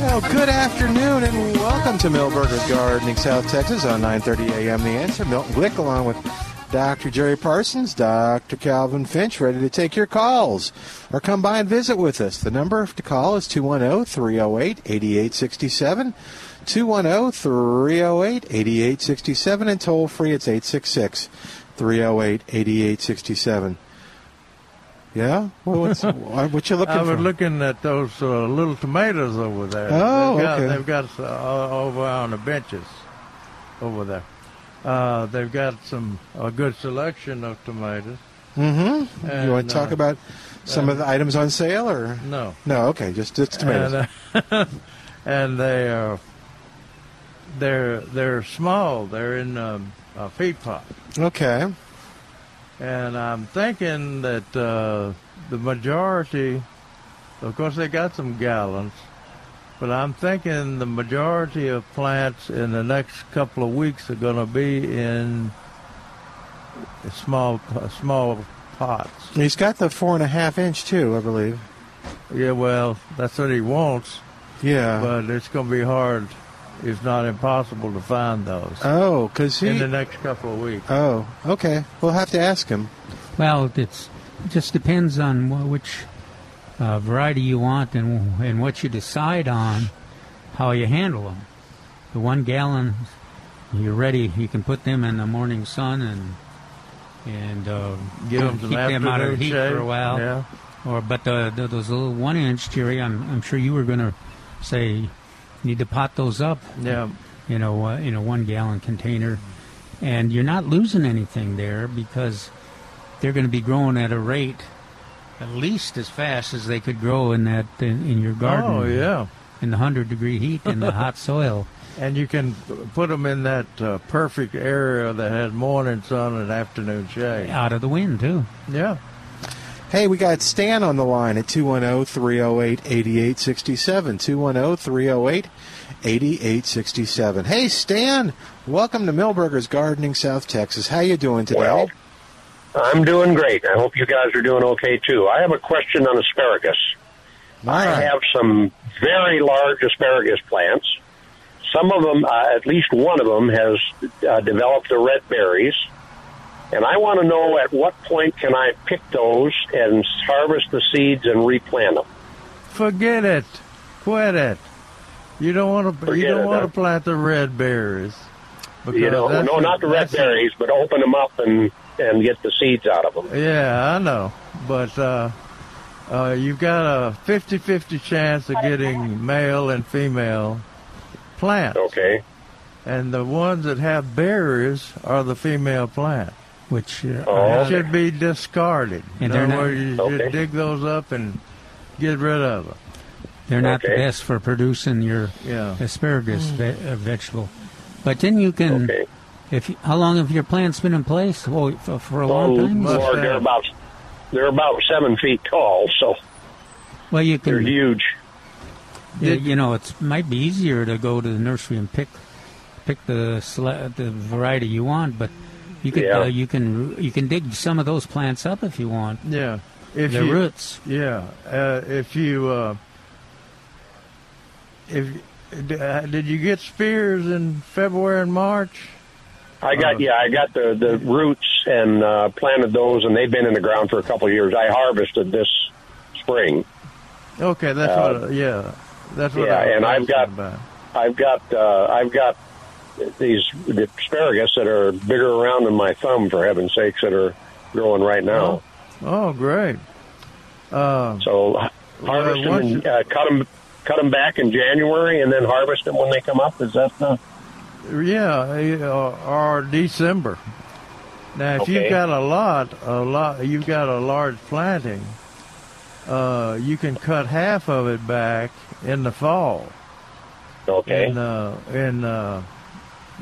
Well, good afternoon and welcome to Milberger's Gardening, South Texas on 9:30 a.m. The Answer. Milton Glick along with Dr. Jerry Parsons, Dr. Calvin Finch, ready to take your calls or come by and visit with us. The number to call is 210-308-8867. 210-308-8867 and toll free it's 866-308-8867. Yeah? Well, what's, what you looking I for? I was looking at those uh, little tomatoes over there. Oh, they've got, okay. They've got uh, over on the benches over there. Uh, they've got some a good selection of tomatoes. Mm-hmm. You And, want to talk uh, about some of the items on sale, or No, no? Okay, just just tomatoes. and, uh, and they are they're they're small. They're in um, a feed pot, okay. And I'm thinking that uh, the majority, of course, they got some gallons, but I'm thinking the majority of plants in the next couple of weeks are going to be in small small pots. He's got the four and a half inch too, I believe. Yeah, well, that's what he wants, Yeah. but it's going to be hard, if not impossible, to find those oh, because he. in the next couple of weeks. oh, okay. We'll have to ask him. Well, it's it just depends on wh- which uh, variety you want and and what you decide on, how you handle them. The one gallon, you're ready. You can put them in the morning sun and and uh, Give them keep them out of afternoon heat shade. for a while. Yeah. Or but the, the those little one inch, Jerry, I'm I'm sure you were going to say you need to pot those up Yeah. you know, uh, in a one gallon container. And you're not losing anything there because they're going to be growing at a rate at least as fast as they could grow in that in, in your garden. Oh yeah. In the hundred degree heat in the hot soil. And you can put them in that uh, perfect area that has morning sun and afternoon shade. Out of the wind too. Yeah. Hey, we got Stan on the line at 210-308-8867. 210-308-8867. Hey, Stan. Welcome to Milberger's Gardening, South Texas. How you doing today? Well, I'm doing great. I hope you guys are doing okay too. I have a question on asparagus. I have some very large asparagus plants. Some of them, uh, at least one of them, has uh, developed the red berries. And I want to know at what point can I pick those and harvest the seeds and replant them? Forget it. Quit it. You don't want to. You don't it, want to plant the red berries. You know, no, not the red berries, but open them up and and get the seeds out of them. Yeah, I know. But uh, uh, you've got a 50-50 chance of getting male and female plants. Okay. And the ones that have berries are the female plant. Which uh, Oh. They should be discarded. And In other words, you Okay. just dig those up and get rid of them. they're not the best for producing your Yeah. asparagus ve- uh, vegetable. But then you can, Okay. if you, how long have your plants been in place? Well, for, for a long Oh, time. Must Lord, they're about they're about seven feet tall, so Well, you can. they're huge. Yeah, you know, it might be easier to go to the nursery and pick pick the sele- the variety you want, but you can Yeah. uh, you can you can dig some of those plants up if you want. Yeah. If the you, roots. Yeah. Uh, if you uh, if uh, did you get spears in February and March? I got Uh, yeah, I got the the roots and uh, planted those, and they've been in the ground for a couple of years. I harvested this spring. Okay, that's Uh, what. Yeah, that's what. yeah, I and I've got- About. I've got uh, I've got these the asparagus that are bigger around than my thumb, for heaven's sakes, that are growing right now. Oh, great. Uh, So harvest them, and uh, cut them, cut them back in January, and then harvest them when they come up. Is that the Yeah, eh, or, December. Now, if Okay. you've got a lot, a lot, you've got a large planting. Uh, you can cut half of it back in the fall, Okay. in uh, in uh,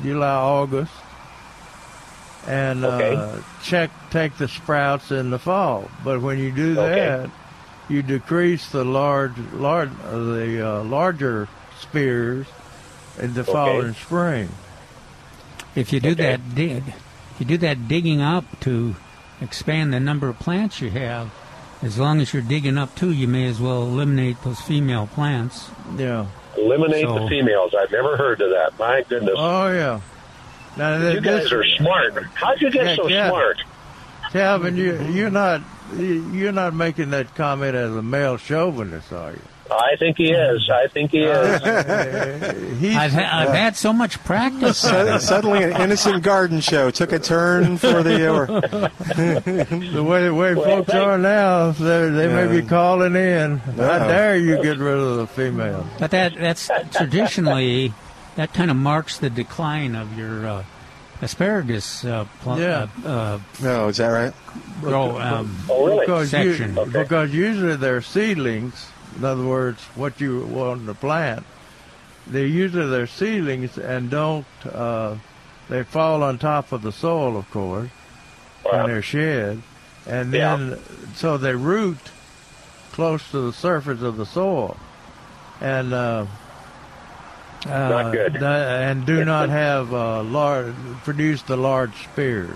July, August, and Okay. uh, check take the sprouts in the fall. But when you do Okay. that, you decrease the large, large, uh, the uh, larger spears in the fall and spring. If you do Okay. that dig, if you do that digging up to expand the number of plants you have, as long as you're digging up too, you may as well eliminate those female plants. Yeah. Eliminate So- the females. I've never heard of that. My goodness. Oh yeah. Now you guys are smart. How'd you get Yeah, so yeah. smart? Calvin. You you're not you're not making that comment as a male chauvinist, are you? I think he is. I think he is. He's, I've, I've had so much practice. Sud- Suddenly, an innocent garden show took a turn for the. Or, the way the way Well, folks thank- are now, they they may be calling in. How Uh-oh. dare you get rid of the female? But that that's traditionally that kind of marks the decline of your uh, asparagus uh, pl- Yeah. uh, uh, no, is that right? grow. Um, Oh, really? Because Section. You, Okay. because usually they're seedlings. In other words, what you want to plant. They usually they're seedlings and don't. Uh, they fall on top of the soil, of course, Wow. when they're shed, and Yeah. then so they root close to the surface of the soil, and. Uh, Not good. uh, and do not have uh, large produce the large spears.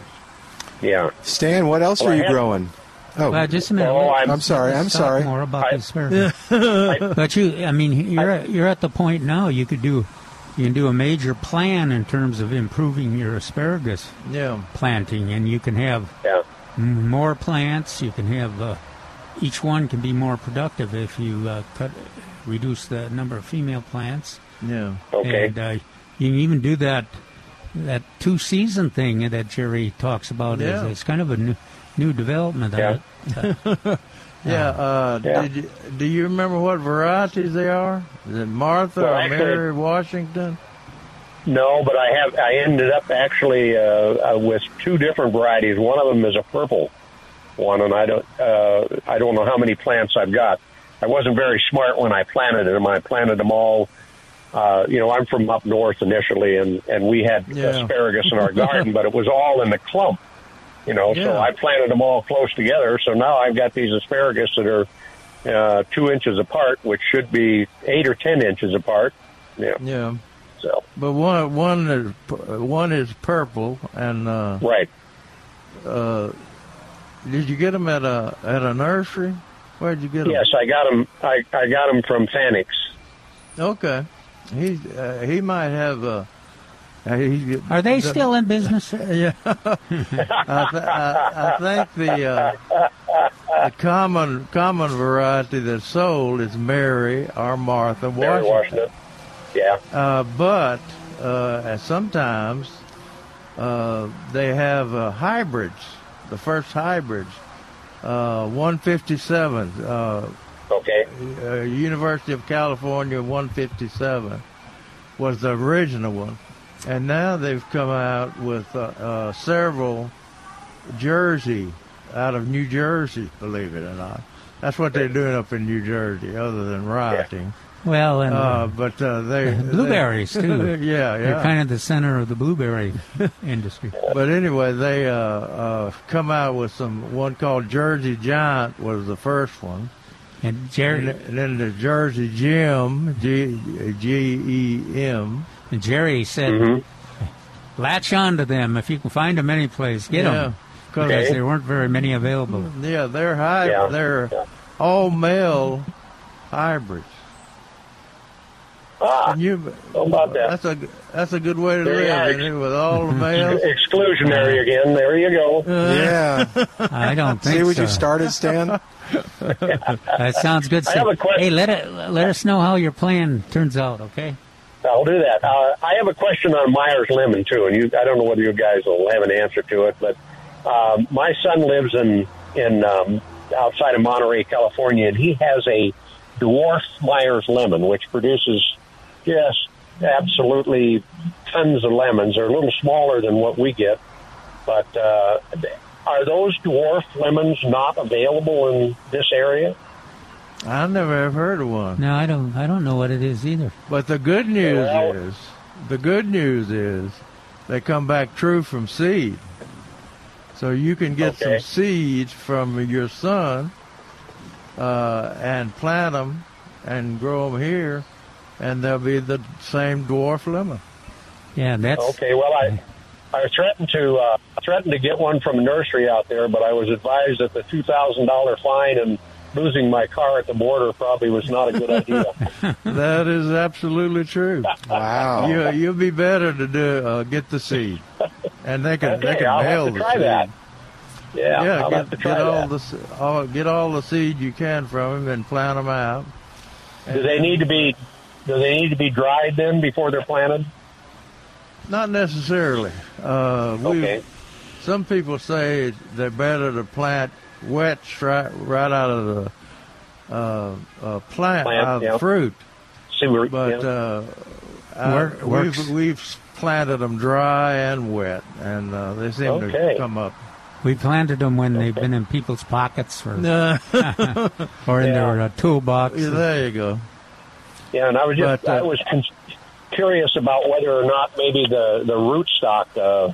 Yeah. Stan, what else Well, are you had- growing? Oh, well, just a minute. Oh, I'm- I'm sorry. I'm sorry. More about I- the asparagus. but you, I mean, you're at, you're at the point now. You could do, you can do a major plan in terms of improving your asparagus Yeah. planting, and you can have Yeah. more plants. You can have uh, each one can be more productive if you uh, cut, reduce the number of female plants. Yeah. Okay. And uh, you can even do that that two season thing that Jerry talks about. Yeah. Is, it's kind of a new new development. Yeah. Uh, Yeah. Uh, Yeah. Did you, do you remember what varieties they are? Is it Martha Well, or actually- Mary Washington? No, but I have. I ended up actually uh, uh, with two different varieties. One of them is a purple one, and I don't. Uh, I don't know how many plants I've got. I wasn't very smart when I planted them. I planted them all. Uh, you know, I'm from up north initially, and and we had Yeah. asparagus in our garden, but it was all in the clump. You know, Yeah. so I planted them all close together. So now I've got these asparagus that are uh, two inches apart, which should be eight or ten inches apart. Yeah. Yeah. So But one one is one is purple, and uh, right. uh, did you get them at a at a nursery? Where'd you get them? Yes, I got them. I, I got them from Fanick's. Okay. He uh, he might have. Uh, uh, he, are they the- still in business? Yeah, I, th- I, I think the uh, the common common variety that's sold is Mary or Martha Mary Washington. Washington. Yeah. Uh, but uh, sometimes uh, they have uh, hybrids. The first hybrids, uh, 157, uh, Okay. uh, University of California 157 was the original one, and now they've come out with uh, uh, several Jersey out of New Jersey. Believe it or not, that's what they're doing up in New Jersey, other than rioting. Well, and Uh, but uh, they blueberries they- too. yeah, yeah. They're kind of the center of the blueberry industry. But anyway, they uh, uh, come out with some one called Jersey Giant was the first one, And and, Jerry, and then the Jersey Gem G G E M. and Jerry said, Mhm. latch on to them if you can find them any place. Get yeah, them because because Okay. there weren't very many available. yeah, they're high. Yeah. They're Yeah. all male hybrids. Ah, And you, how about that? that's a that's a good way to There live, isn't it? With all the males. Exclusionary again. There you go. yeah. I don't think See what so. you started, Stan? That sounds good. I have a question. Hey, let it, let us know how your plan turns out, okay? I'll do that. Uh, I have a question on Meyers Lemon too, and you, I don't know whether you guys will have an answer to it, but um, my son lives in in um, outside of Monterey, California, and he has a dwarf Meyers Lemon, which produces just absolutely tons of lemons. They're a little smaller than what we get, but uh, are those dwarf lemons not available in this area? I never have heard of one. No, I don't. I don't know what it is either. But the good news Well- is, the good news is, they come back true from seed. So you can get Okay. some seeds from your son uh, and plant them and grow them here, and they'll be the same dwarf lemon. Yeah, that's Okay, well, I I threatened to uh, threatened to get one from a nursery out there, but I was advised that the two thousand dollar fine and losing my car at the border probably was not a good idea. that is absolutely true. Wow. You, you'll be better to do uh, get the seed, and they can they can I'll mail have to the try seed. that. Yeah, Yeah, I'll get, have to try get all that. the all, get all the seed you can from them and plant them out. Do they need to be do they need to be dried then before they're planted? Not necessarily. Uh, Okay. some people say they're better to plant wet right, right out of the uh, uh, plant, Plant, out of yeah. the fruit. See But yeah. uh, I- Work- we've we've planted them dry and wet, and uh, they seem Okay. to come up. we planted them when they've been in people's pockets or or in Yeah. their uh, toolbox. yeah, there you go. Yeah, and I was just But, uh, I was con- curious about whether or not maybe the the rootstock uh,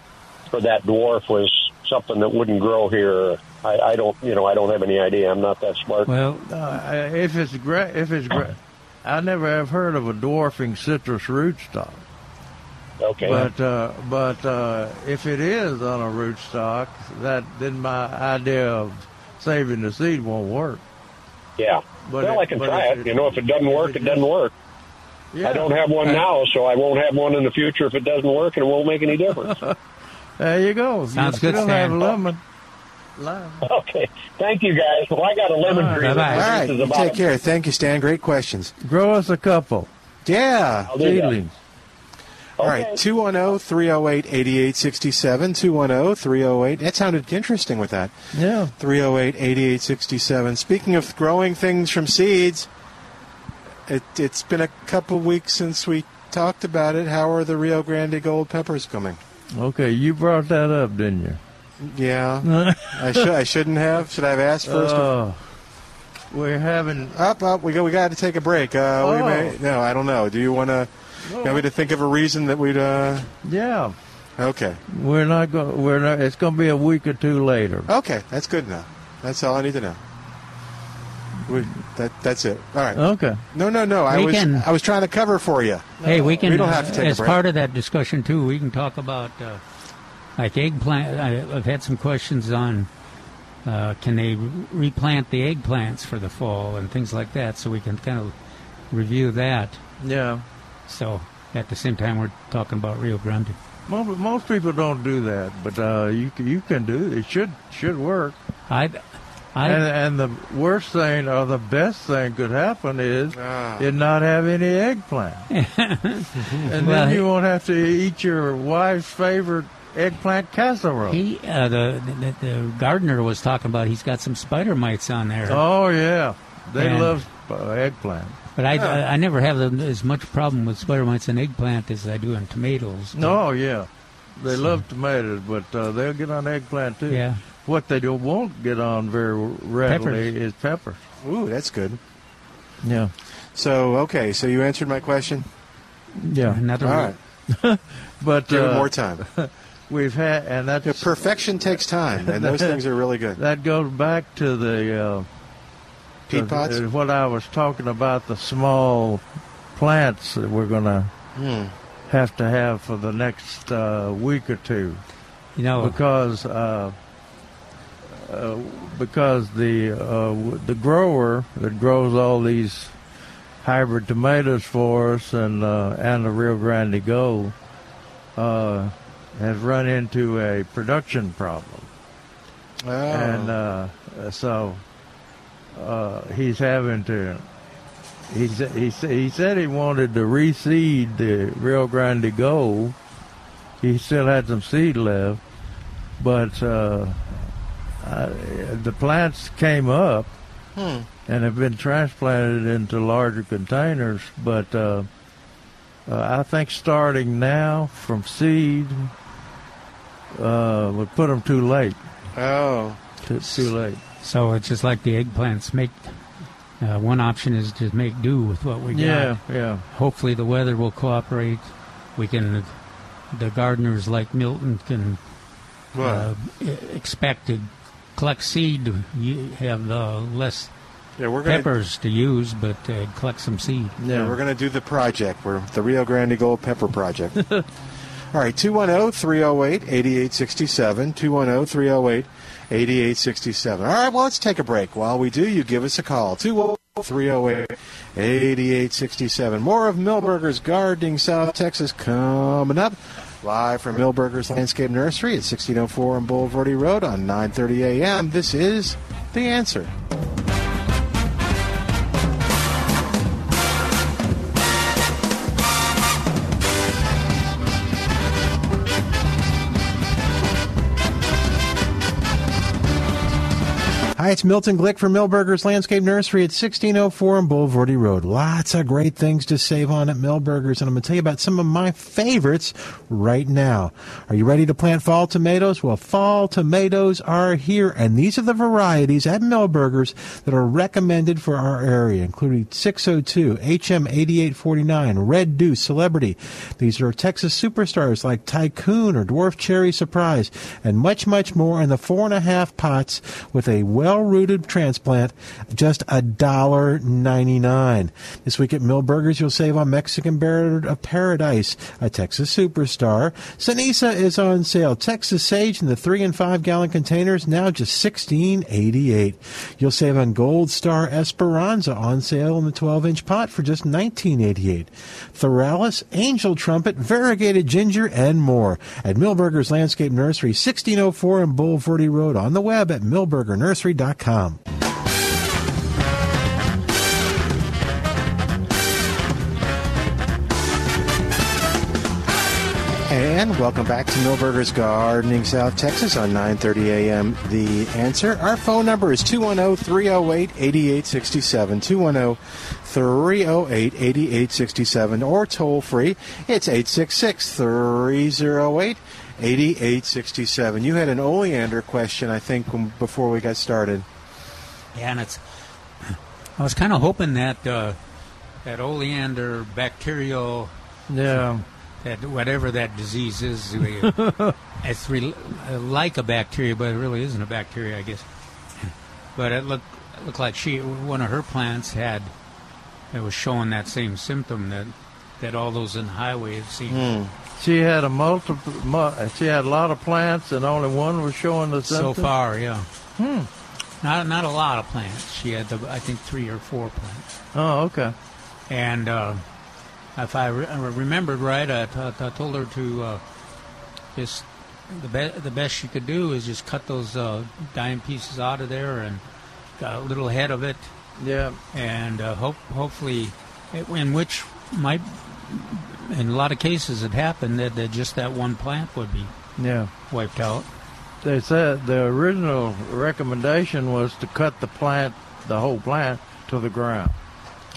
for that dwarf was something that wouldn't grow here. I, I don't, you know, I don't have any idea. I'm not that smart. Well, Uh, if it's gra- if it's gra- I never have heard of a dwarfing citrus rootstock. Okay, But uh, but uh, if it is on a rootstock, that then my idea of saving the seed won't work. yeah. But well, it- I can try it. You know, if it doesn't work, if it doesn't work. Yeah. I don't have one now, so I won't have one in the future if it doesn't work, and it won't make any difference. There you go. Sounds you good, still Stan. have lemon. Lime. okay, thank you guys. Well, I got a lemon All right. tree. that Bye-bye. All right. You take care. Thank you, Stan. Great questions. Grow us a couple Yeah. I'll do that. seedlings. All right. Okay. 210 308 8867. 210 308. That sounded interesting with that. Yeah. 308 8867. Speaking of growing things from seeds, it, it's been a couple weeks since we talked about it. How are the Rio Grande gold peppers coming? Okay, you brought that up, didn't you? Yeah. I, should, I shouldn't have. Should I have asked first? Uh, we're having. up, up. We go. We got to take a break. Uh, we Oh. may. No, I don't know. Do you want to? Want me to think of a reason that we'd? Uh, Yeah, okay. we're not going. We're not. It's going to be a week or two later. Okay, that's good enough. That's all I need to know. We, that that's it. All right. Okay. No, no, no. I We was can- I was trying to cover for you. hey, we can. We don't have to uh, take a as break. part of that discussion too, we can talk about uh, like eggplant. I, I've had some questions on uh, can they replant the eggplants for the fall and things like that, so we can kind of review that. Yeah. So at the same time, we're talking about Rio Grande. Most, most people don't do that, but uh, you can, you can do it. It should should work. I, I, And and the worst thing or the best thing could happen is Ah. it not have any eggplant, and Well, then you won't have to eat your wife's favorite eggplant casserole. he, uh, the, the the gardener was talking about. He's got some spider mites on there. oh yeah, they And- love uh, eggplant. But I, I, I never have as much problem with spider mites and eggplant as I do in tomatoes. No, yeah, they love tomatoes, but uh, they'll get on eggplant too. Yeah. What they don't won't get on very readily Peppers. is pepper. Ooh, that's good. Yeah, So okay, so you answered my question. yeah. Another All one. right, But give it uh, more time. we've had, and that's Yeah, perfection takes time, and those things are really good. that goes back to the uh, Peat pots. uh, what I was talking about the small plants that we're gonna Hmm. have to have for the next uh, week or two You know, because uh, uh, because the uh, the grower that grows all these hybrid tomatoes for us and uh, and the Rio Grande Gold uh, has run into a production problem Oh. and uh, so uh, he's having to. He he he said he wanted to reseed the Rio Grande Gold. He still had some seed left, but uh, the plants came up Hmm. and have been transplanted into larger containers. But uh, uh, I think starting now from seed uh, would put them too late. Oh, it's too late. So it's just like the eggplants. Make uh, one option is to make do with what we got. Yeah, yeah. Hopefully the weather will cooperate. We can, the gardeners like Milton can uh, e- expect to collect seed. you Have uh, less yeah, we're gonna. peppers to use, but uh, collect some seed. Yeah, we're going to do the project. We're the Rio Grande Gold Pepper Project. All right, 210 308 8867. 210 308 8867. All right, well, let's take a break. While we do, you give us a call. 210 308 8867. More of Milberger's Gardening South Texas coming up. Live from Milberger's Landscape Nursery at 1604 on Bulverde Road on 9:30 a.m. This is The Answer. Hi, it's Milton Glick from Milberger's Landscape Nursery at 1604 on Bulverde Road. Lots of great things to save on at Milberger's, and I'm going to tell you about some of my favorites right now. Are you ready to plant fall tomatoes? Well, fall tomatoes are here, and these are the varieties at Milberger's that are recommended for our area, including 602, HM 8849, Red Deuce, Celebrity. These are Texas superstars like Tycoon or Dwarf Cherry Surprise, and much, much more in the four and a half pots with a well-rooted transplant, just a dollar ninety-nine. This week at Milberger's, you'll save on Mexican Bird of Paradise, a Texas superstar. Cenizo is on sale. Texas Sage in the three and five gallon containers now just sixteen eighty-eight. You'll save on Gold Star Esperanza on sale in the twelve-inch pot for just nineteen eighty-eight. Thryallis, Angel Trumpet, Variegated Ginger, and more at Milberger's Landscape Nursery, 1604 on Bulverde Road, on the web at milbergernursery.com. And welcome back to Milberger's Gardening South Texas on 9:30 a.m. The answer. Our phone number is 210-308-8867. 210-308-8867 or toll free. It's 866-308-8867. You had an oleander question I think before we got started. Yeah, and it's. I was kind of hoping that uh, that oleander bacterial, Yeah. that whatever that disease is, we- it's re- uh, like a bacteria, but it really isn't a bacteria, I guess. But it looked it looked like she one of her plants had it was showing that same symptom that that all those in the highway have seen. She had a multiple. Mu- she had a lot of plants, and only one was showing the symptoms. So far, yeah. Hmm. Not not a lot of plants. She had the, I think three or four plants. Oh, okay. And uh, if I re- I remembered right, I, t- I told her to uh, just the be- the best she could do is just cut those uh, dime pieces out of there and got a little head of it, Yeah. and uh, hope hopefully, it, in which might in a lot of cases it happened that, that just that one plant would be Yeah. wiped out. They said the original recommendation was to cut the plant, the whole plant, to the ground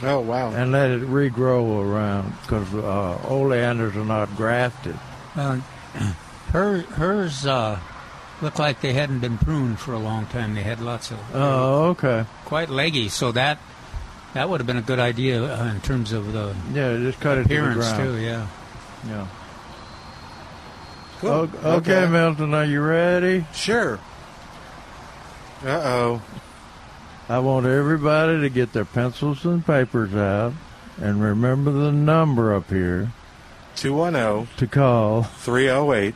Oh, wow. and let it regrow around because uh, oleanders are not grafted. Well, her hers uh, looked like they hadn't been pruned for a long time. They had lots of Oh, okay. quite leggy, so that that would have been a good idea uh, in terms of the Yeah, just cut it to the appearance ground. too. Yeah. Yeah. Cool. O- Okay, Milton, are you ready? Sure. Uh-oh. I want everybody to get their pencils and papers out and remember the number up here 210 to call 308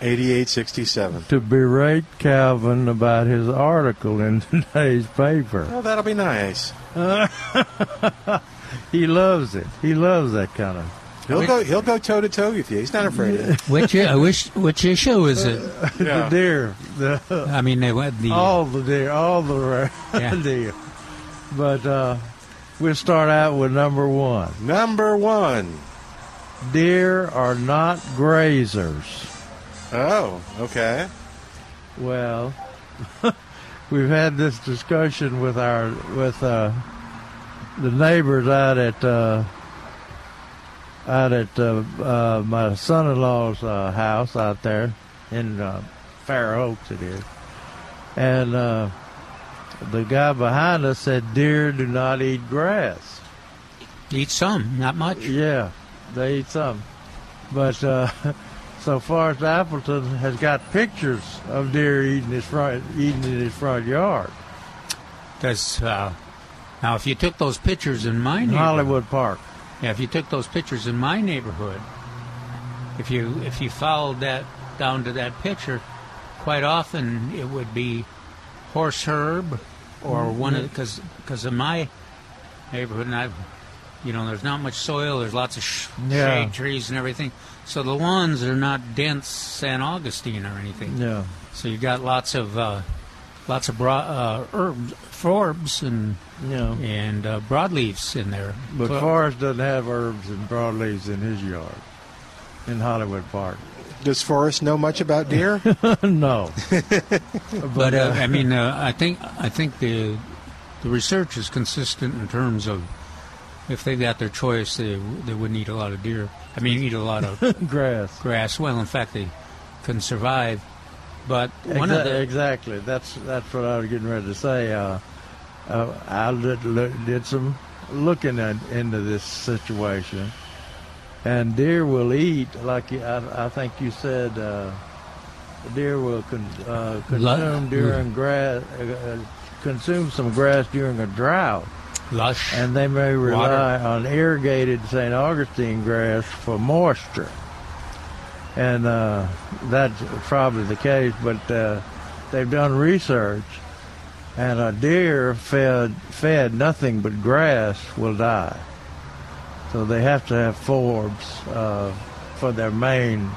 8867. to berate Calvin about his article in today's paper. Oh, that'll be nice. He loves it. He loves that kind of. He'll go. He'll go toe to toe with you. He's not afraid of it. Which I wish which issue is it? The deer, the, I mean, they went the all the deer, all the ra- Yeah. deer. But uh, we'll start out with number one. Number one. Deer are not grazers. Oh, okay. Well, we've had this discussion with our with uh, the neighbors out at uh, out at uh, uh, my son-in-law's uh, house out there in uh, Fair Oaks, it is, and uh, the guy behind us said deer do not eat grass. Eat some, not much. Yeah, they eat some, but uh, so as Appleton has got pictures of deer eating his front eating in his front yard. Does uh, now if you took those pictures in my in Hollywood Park. yeah, if you took those pictures in my neighborhood, if you if you followed that down to that picture, quite often it would be horse herb or one of because because in my neighborhood and I've you know there's not much soil there's lots of sh- Yeah. shade trees and everything so the lawns are not dense San Augustine or anything Yeah, so you've got lots of uh, lots of bro- uh, herbs forbs and yeah. and uh, broadleaves in there But Well, Forrest doesn't have herbs and broadleaves in his yard in Hollywood Park. Does Forrest know much about deer? no. but uh, I mean, uh, I think I think the the research is consistent in terms of if they got their choice, they they wouldn't eat a lot of deer. I mean, eat a lot of grass. grass. Well, in fact, they couldn't survive. But one Exa- of the exactly. That's that's what I was getting ready to say. Uh, uh, I did, look- did some looking at, into this situation, and deer will eat like you- I, I think you said. Uh, deer will con, uh, consume during grass, uh, uh, consume some grass during a drought, lush and they may rely on irrigated St. Augustine grass for moisture. And uh, that's probably the case, but uh, they've done research, and a deer fed fed nothing but grass will die. So they have to have forbs uh, for their main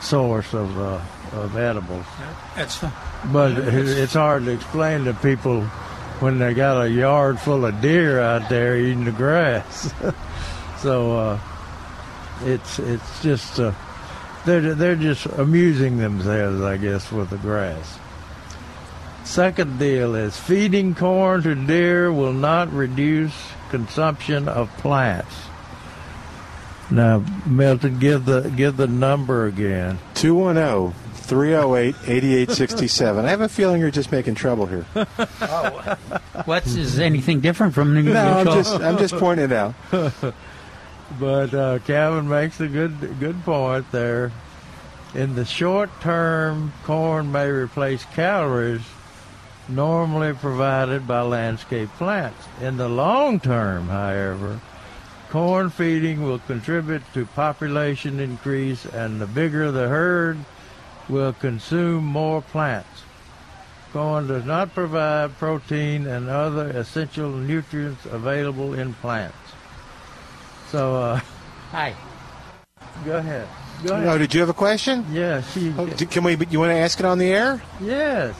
source of uh, of edibles. that's. But it- it's hard to explain to people when they got a yard full of deer out there eating the grass. so uh, it's it's just uh, they're they're just amusing themselves, I guess, with the grass. Second deal is feeding corn to deer will not reduce consumption of plants. Now, Milton, give the give the number again. 210 308 8867. I have a feeling you're just making trouble here. What's is anything different from the No, I'm just, I'm just pointing it out. But uh, Calvin makes a good good point there. In the short term, corn may replace calories normally provided by landscape plants. In the long term, however, corn feeding will contribute to population increase, and the bigger the herd will consume more plants. Corn does not provide protein and other essential nutrients available in plants. So, uh, Hi. go ahead. Go ahead. Oh, did you have a question? Yeah, she. Oh, d- can we? You want to ask it on the air? yes.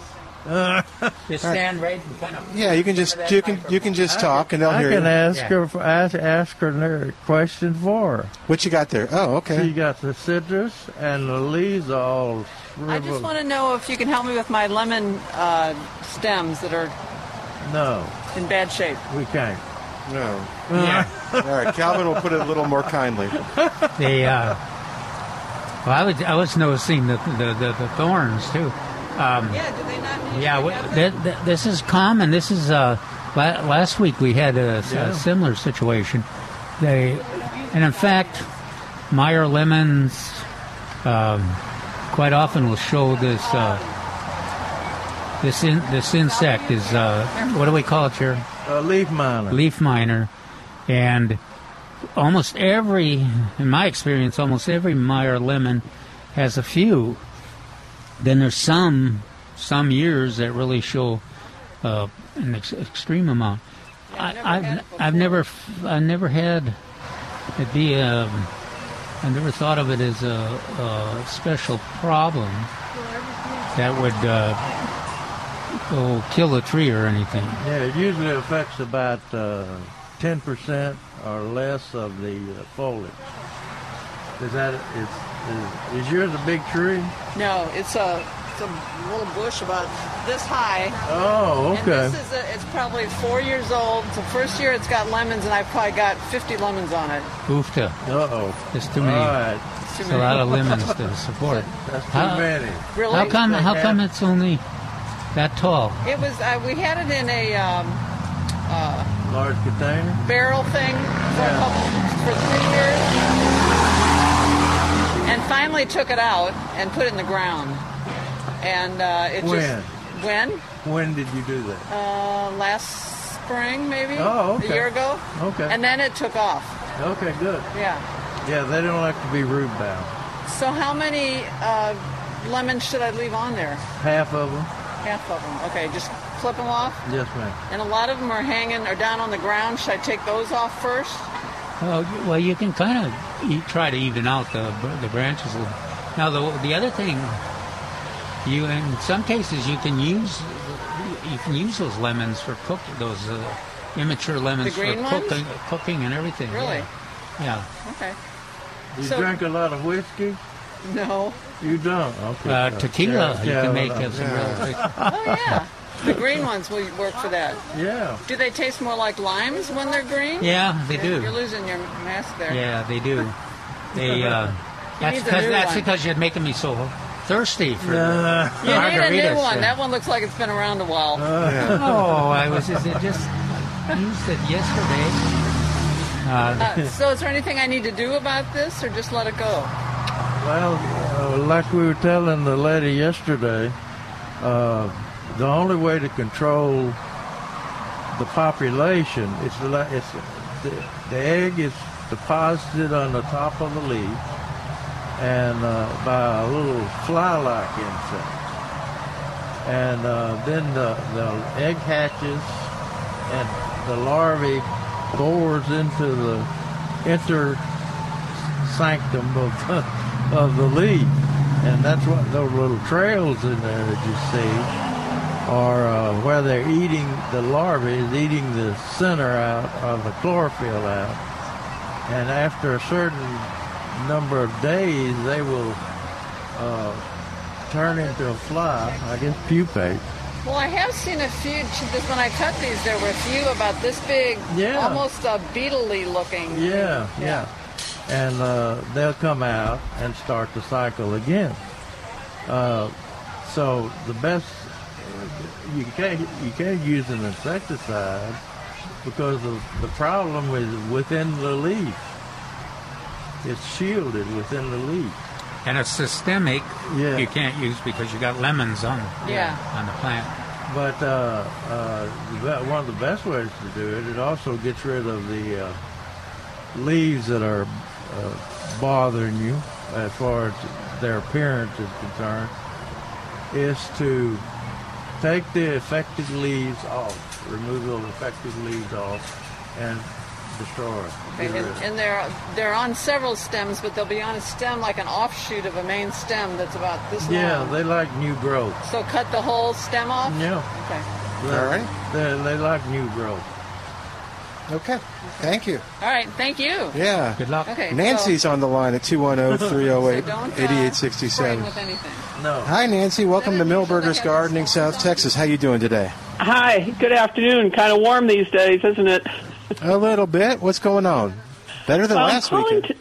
Just stand right and kind of. Yeah, you can just you can you can just talk and they'll I hear can ask Yeah. her for, ask, ask her a question for her. What you got there? Oh, okay. She okay. got the citrus and the leaves all I just want to know if you can help me with my lemon uh, stems that are No, in bad shape. we can't. No. Yeah. All right, Calvin will put it a little more kindly. They, uh, well, I was, I was noticing the, the, the, the thorns too. Um, Yeah, do they not? yeah, wh- th- th- this is common. This is uh, la- last week we had a, Yeah. similar situation. They, and in fact, Meyer lemons um, quite often will show this. Uh, this in, this insect is uh, what do we call it here? A leaf miner. leaf miner, and almost every, in my experience, almost every Meyer lemon has a few. Then there's some some years that really show uh, an ex- extreme amount. I, I've I've never f- I never had it be a. I never thought of it as a, a special problem that would uh, go kill a tree or anything. Yeah, it usually affects about uh, ten percent or less of the uh, foliage. Is that is, is is yours a big tree? No, it's a it's a little bush about this high. Oh, And okay. this is a, it's probably four years old. It's the first year it's got lemons, and I've probably got 50 lemons on it. Oofta. Uh oh. There's too many. All right. It's too It's a lot of lemons to support. That's too How- many. Really? How come? How come it's only that tall? It was. Uh, we had it in a um, Large container. barrel thing for a Yeah. couple for three years, and finally took it out and put it in the ground. And uh, it When? just when When did you do that? uh, last spring maybe Oh, okay. a year ago, Okay. and then it took off. okay, good. Yeah. Yeah, they don't like to be root bound. So how many uh, lemons should I leave on there? Half of them. Half of them. Okay, just clip them off. Yes, ma'am. And a lot of them are hanging or down on the ground. Should I take those off first? Well, you- well, you can kind of try to even out the the branches. Now, the the other thing, you in some cases you can use you can use those lemons for cook those uh, immature lemons for ones? cooking cooking and everything. Really? Yeah. Okay. You So- drink a lot of whiskey? No. You don't. Okay. Uh, tequila, Yeah, you yeah, can make well, some real. Oh yeah. The green ones will work for that. Yeah. Do they taste more like limes when they're green? Yeah, they do. You're losing your mask there. Yeah, they do. They. Uh, that's because that's one. because you're making me so thirsty for. Uh, You need a new one. uh, That one looks like it's been around a while. Oh, I was just, it just used it yesterday. Uh, Uh, so is there anything I need to do about this or just let it go? Well, uh, like we were telling the lady yesterday, uh, the only way to control the population is let it's the, the egg is deposited on the top of the leaf and uh, by a little fly-like insect, and uh, then the the egg hatches and the larvae bores into the inter sanctum of the, of the leaf, and that's what those little trails in there that you see are uh, where they're eating the larvae is eating the center out of the chlorophyll out, and after a certain number of days they will uh, turn into a fly. I guess pupate. Well, I have seen a few. When I cut these, there were a few about this big, Yeah. almost uh, beetle-y looking. Yeah, yeah. And uh, they'll come out and start the cycle again. Uh, so the best you can't you can't use an insecticide because the the problem is within the leaf. It's shielded within the leaf. and a systemic Yeah. you can't use because you got lemons on Yeah. on the plant. But uh, uh, one of the best ways to do it, it also gets rid of the uh, leaves that are uh, bothering you as far as their appearance is concerned, is to take the affected leaves off, remove those affected leaves off, and destroy it. Okay, and, and they're they're on several stems, but they'll be on a stem like an offshoot of a main stem that's about this Yeah, long. Yeah, they like new growth. so cut the whole stem off. Yeah, Okay. they, All right. they, they like new growth. Okay. Thank you. All right. Thank you. Yeah. Good luck. Okay. Nancy's so, on the line at 210 so 308 don't uh, spring 8867. with anything. No. Hi, Nancy. Welcome to Milberger's have Gardening, South Texas. How you doing today? Hi, good afternoon. Kind of warm these days, isn't it? A little bit. What's going on? Better than I'm last calling weekend. to,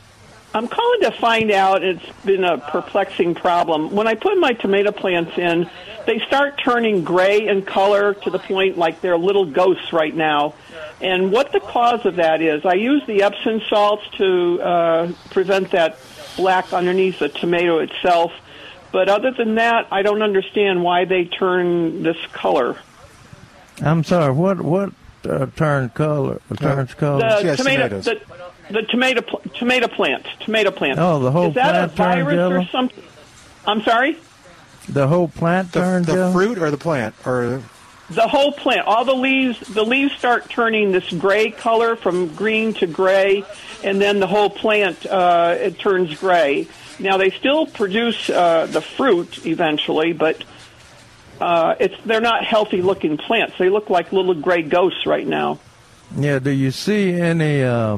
I'm calling to find out. It's been a perplexing problem. When I put my tomato plants in, they start turning gray in color to the point like they're little ghosts right now. And what the cause of that is, I use the Epsom salts to uh, prevent that black underneath the tomato itself. But other than that, I don't understand why they turn this color. I'm sorry. What what uh, turn color? Turns color. The She has tomato, tomatoes. the, the tomato, pl- tomato plant, tomato plant. Oh, the whole Is that a plant turns virus or something? I'm sorry. The whole plant The, turns the yellow? fruit or the plant? Or The whole plant, all the leaves, the leaves start turning this gray color from green to gray, and then the whole plant uh, it turns gray. Now they still produce uh, the fruit eventually, but uh, it's they're not healthy looking plants. They look like little gray ghosts right now. Yeah. Do you see any uh,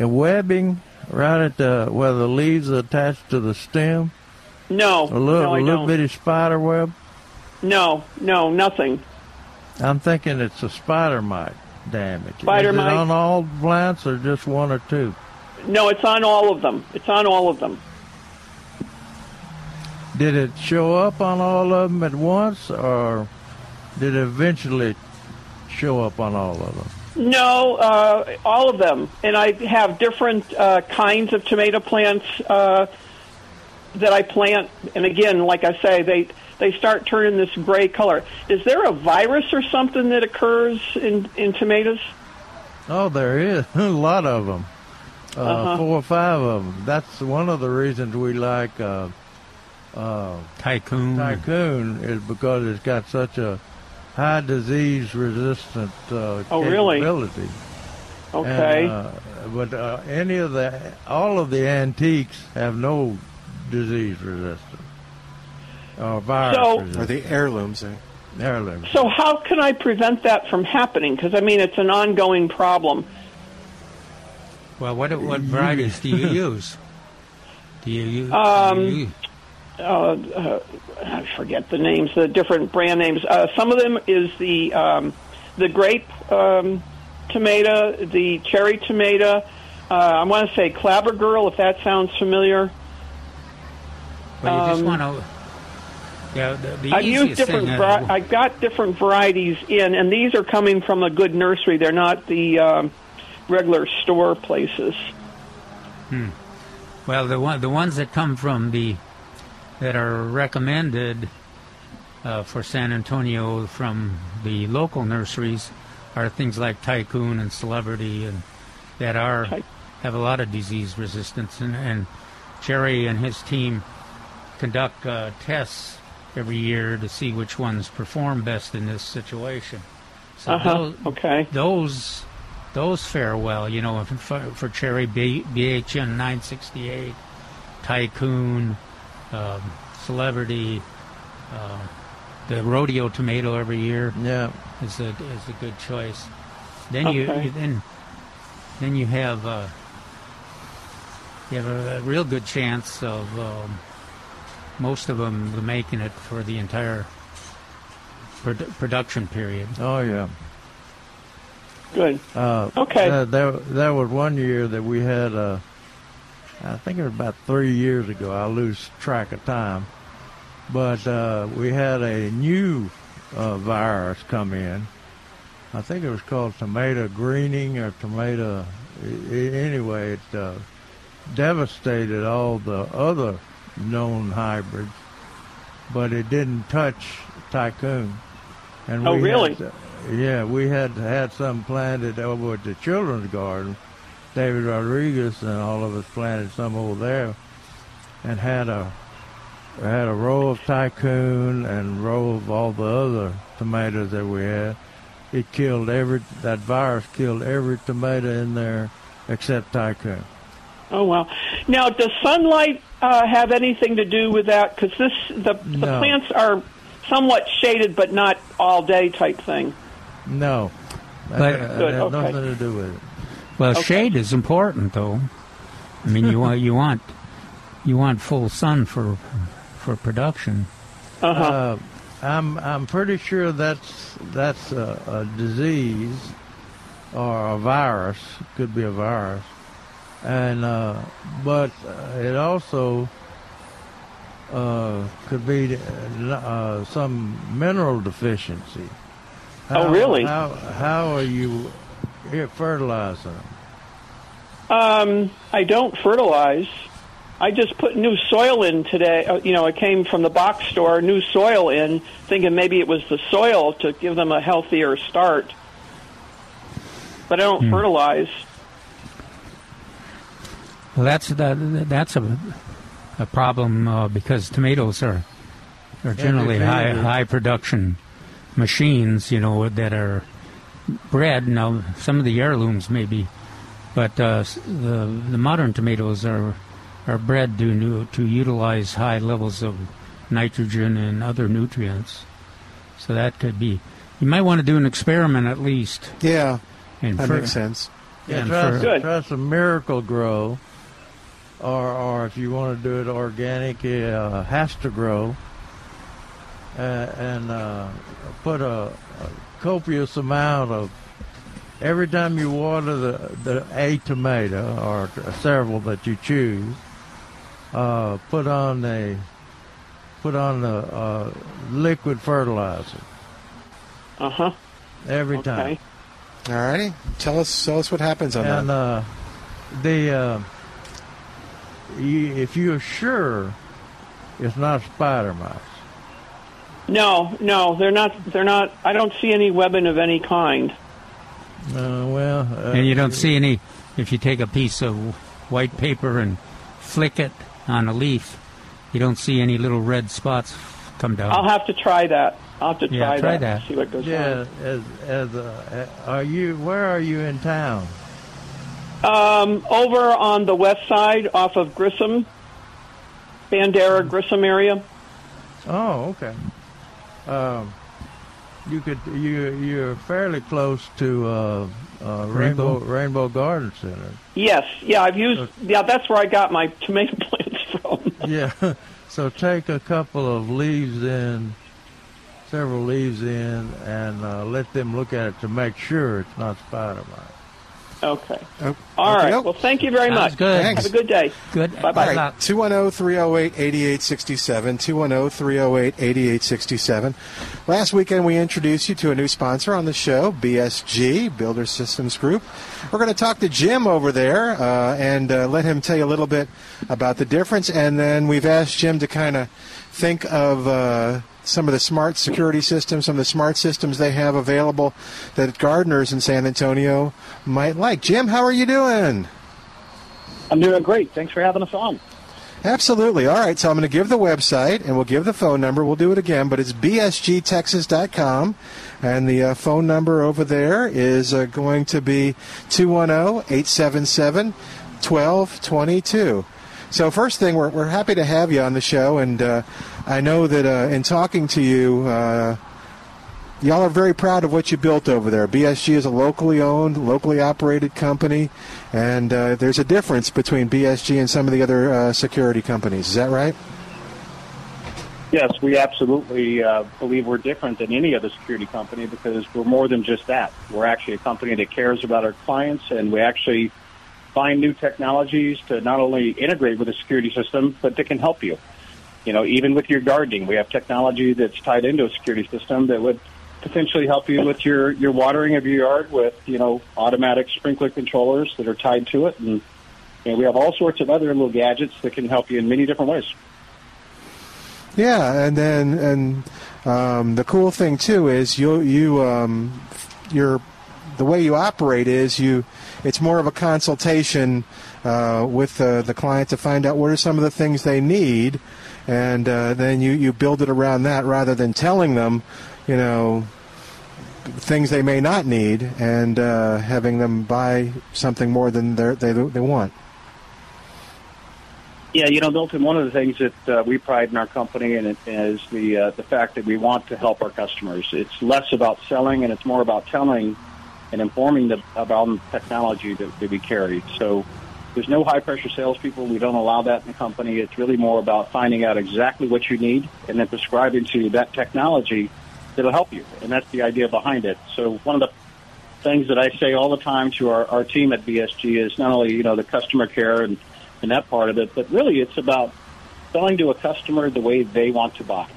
uh, webbing right at the where the leaves are attached to the stem? No, A little, no, a little bitty spider web. No, no, nothing. I'm thinking it's a spider mite damage. Spider Is it mite? on all plants or just one or two? No, it's on all of them. It's on all of them. Did it show up on all of them at once, or did it eventually show up on all of them? No, uh, all of them. And I have different uh, kinds of tomato plants uh, that I plant. And again, like I say, they they start turning this gray color. Is there a virus or something that occurs in in tomatoes? Oh, there is a lot of them. Uh, Uh-huh. Four or five of them. That's one of the reasons we like uh, uh, Tycoon. Tycoon is because it's got such a high disease resistant uh, Oh, really? capability. Okay. And, uh, but uh, any of the all of the antiques have no disease resistant or virus So- Or resistant. the heirlooms. Eh? heirloom. so how can I prevent that from happening? Because I mean, it's an ongoing problem. Well, what what varieties do you use? Do you use? Um, do you, uh, uh, I forget the names, the different brand names. Uh, some of them is the um, the grape um, tomato, the cherry tomato. Uh, I want to say Clabber Girl, if that sounds familiar. Well, you just um, want to. Yeah, the, the I've used different. thing. Uh, I got different varieties in, and these are coming from a good nursery. They're not the um, regular store places. Well, the one the ones that come from the that are recommended uh, for San Antonio from the local nurseries are things like Tycoon and Celebrity, and that are have a lot of disease resistance. And, and Jerry and his team conduct uh, tests every year to see which ones perform best in this situation. So Uh huh. those, Okay. those those fare well. You know, for, for cherry B, BHN 968, Tycoon, um, Celebrity, uh, the rodeo tomato every year Yeah. is a is a good choice. Then you, you then then you have uh, you have a, a real good chance of um, most of them were making it for the entire produ- production period. Oh yeah. Good. Uh, Okay. uh, there, there was one year that we had. Uh, I think it was about three years ago. I lose track of time, but uh, we had a new uh, virus come in. I think it was called tomato greening or tomato. i- i- Anyway, it uh, devastated all the other known hybrids, but it didn't touch tycoon. And Oh, we really? Had, yeah, we had had some planted over at the children's garden. David Rodriguez and all of us planted some over there, and had a had a row of tycoon and row of all the other tomatoes that we had. It killed every that virus killed every tomato in there except tycoon. Oh wow! Now, does sunlight uh, have anything to do with that? Because this the the plants are somewhat shaded, but not all day type thing. No, But- that Good, okay. nothing to do with it. Well, Okay. shade is important, though. I mean, you want you want you want full sun for for production. Uh-huh. Uh, I'm I'm pretty sure that's that's a, a disease or a virus. Could be a virus, and uh, but uh, it also uh, could be uh, some mineral deficiency. Oh, really? How how are you here fertilizing them? Um, I don't fertilize. I just put new soil in today. Uh, you know, it came from the box store, new soil in, thinking maybe it was the soil to give them a healthier start. But I don't Hmm. fertilize. Well, that's that, that's a a problem uh, because tomatoes are are generally high high production machines. You know that are bred. Now, some of the heirlooms maybe, but uh, the the modern tomatoes are are bred to nu- to utilize high levels of nitrogen and other nutrients. So that could be. You might want to do an experiment at least. Yeah, And that fer- makes sense. Yeah, and try, fer- try some Miracle-Gro or or if you want to do it organic, uh, Hasta Gro. Uh, and uh, put a, a copious amount of every time you water the, the a tomato or several that you choose, uh, put on a put on a, a liquid fertilizer Uh huh. every Okay. time. All righty. Tell us tell us what happens on And that. uh, the uh, you, if you're sure it's not spider mites, No, no, they're not. They're not. I don't see any webbing of any kind. uh, well, uh, And you don't see any, if you take a piece of white paper and flick it on a leaf, you don't see any little red spots come down. I'll have to try that. I'll have to try, Yeah, try, try that. that. and See what goes Yeah, as as uh, are you? Where are you in town? On. Um, over on the west side, off of Grissom, Bandera Grissom area. Oh, okay. Um, you could you you're fairly close to uh, uh, Rainbow Rainbow. Rainbow Garden Center. Yes, yeah, I've used. Yeah, that's where I got my tomato plants from. Yeah. So take a couple of leaves in, several leaves in, and uh, let them look at it to make sure it's not spider mite. Okay. Oh, All right. okey-doke. Well, thank you very Sounds much. good. Thanks. Have a good day. Good. Bye-bye. Good All 210 308 8867. 210 308 8867. Last weekend, we introduced you to a new sponsor on the show, BSG, Builder Systems Group. We're going to talk to Jim over there uh, and uh, let him tell you a little bit about the difference. And then we've asked Jim to kind of think of uh, some of the smart security systems, some of the smart systems they have available that gardeners in San Antonio might like. Jim, how are you doing? I'm doing great. Thanks for having us on. Absolutely. All right. So I'm going to give the website and we'll give the phone number. We'll do it again, but it's bsgtexas.com. And the uh, phone number over there is uh, going to be 210 877 1222. So, first thing, we're, we're happy to have you on the show. And uh, I know that uh, in talking to you, uh, Y'all are very proud of what you built over there. BSG is a locally owned, locally operated company, and uh, there's a difference between BSG and some of the other uh, security companies. Is that right? Yes, we absolutely uh, believe we're different than any other security company because we're more than just that. We're actually a company that cares about our clients, and we actually find new technologies to not only integrate with a security system, but that can help you. You know, even with your gardening, we have technology that's tied into a security system that would potentially help you with your, your watering of your yard with, you know, automatic sprinkler controllers that are tied to it. And, and we have all sorts of other little gadgets that can help you in many different ways. Yeah, and then and um, the cool thing too is you you um, your the way you operate is you it's more of a consultation uh, with uh, the client to find out what are some of the things they need, and uh, then you you build it around that rather than telling them, you know. Things they may not need, and uh, having them buy something more than they they want. Yeah, you know, Milton. One of the things that uh, we pride in our company and it is the uh, the fact that we want to help our customers. It's less about selling and it's more about telling and informing them about the technology that, that we carry. So there's no high pressure salespeople. We don't allow that in the company. It's really more about finding out exactly what you need and then prescribing to you that technology that'll help you. And that's the idea behind it. So one of the things that I say all the time to our, our team at BSG is not only, you know, the customer care and, and that part of it, but really it's about selling to a customer the way they want to buy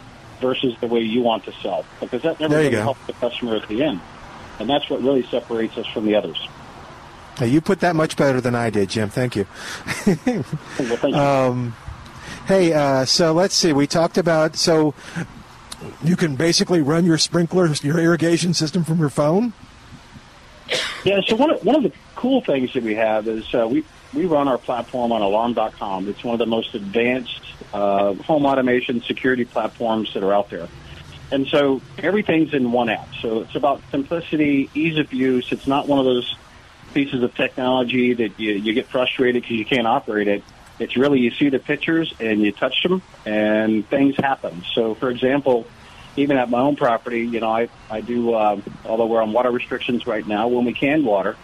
versus the way you want to sell. Because that never really helps the customer at the end. And that's what really separates us from the others. Hey, you put that much better than I did, Jim. Thank you. Well, thank you. Um, hey, uh, so let's see. We talked about so you can basically run your sprinklers, your irrigation system from your phone. Yeah, so one of, one of the cool things that we have is uh, we, we run our platform on alarm.com. It's one of the most advanced uh, home automation security platforms that are out there. And so everything's in one app. So it's about simplicity, ease of use. It's not one of those pieces of technology that you, you get frustrated because you can't operate it. It's really you see the pictures and you touch them and things happen. So, for example, even at my own property, you know, I, I do, um, although we're on water restrictions right now, when we can water,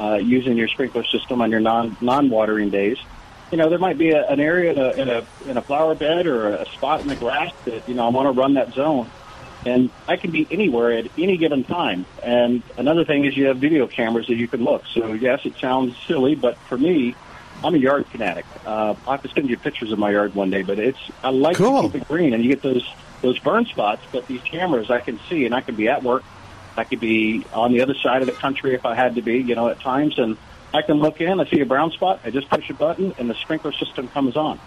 uh, using your sprinkler system on your non, non-watering days, you know, there might be a, an area in a, in a in a flower bed or a spot in the grass that you know I want to run that zone, and I can be anywhere at any given time. And another thing is you have video cameras that you can look. So yes, it sounds silly, but for me, I'm a yard fanatic. Uh, I have to send you pictures of my yard one day, but it's I like Cool. to keep it green, and you get those those burn spots. But these cameras I can see, and I can be at work. I could be on the other side of the country if I had to be, you know, at times, and I can look in. I see a brown spot. I just push a button, and the sprinkler system comes on.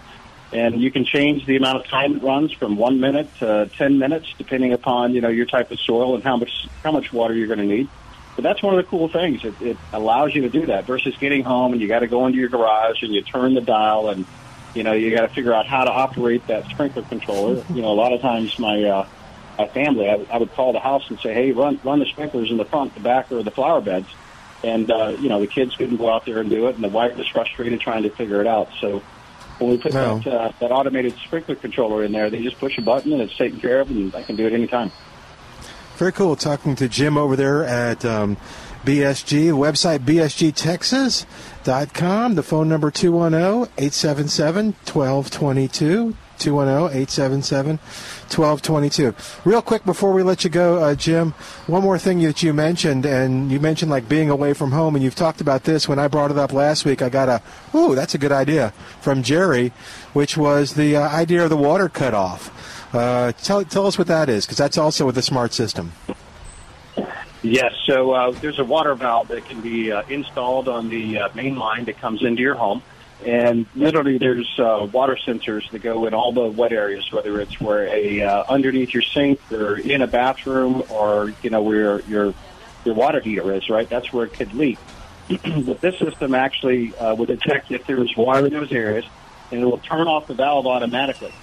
And you can change the amount of time it runs from one minute to ten minutes, depending upon you know your type of soil and how much how much water you're going to need. But that's one of the cool things. It, it allows you to do that versus getting home and you got to go into your garage and you turn the dial and you know you got to figure out how to operate that sprinkler controller. You know, a lot of times my uh, my family, I, I would call the house and say, "Hey, run run the sprinklers in the front, the back, or the flower beds." And uh, you know, the kids couldn't go out there and do it, and the wife was frustrated trying to figure it out. So when we put No. that uh, that automated sprinkler controller in there, they just push a button and it's taken care of, and I can do it anytime. Very cool. Talking to Jim over there at um, BSG, website bsgtexas.com. The phone number 210 877 1222. 210 877 1222. Real quick before we let you go, uh, Jim, one more thing that you mentioned, and you mentioned like being away from home, and you've talked about this. When I brought it up last week, I got a, ooh, that's a good idea from Jerry, which was the uh, idea of the water cutoff. Uh, tell, tell us what that is, because that's also with the smart system. Yes, so uh, there's a water valve that can be uh, installed on the uh, main line that comes into your home. And literally, there's uh, water sensors that go in all the wet areas, whether it's where a uh, underneath your sink or in a bathroom or you know where your your water heater is. Right, that's where it could leak. but this system actually uh, will detect if there is water in those areas, and it will turn off the valve automatically.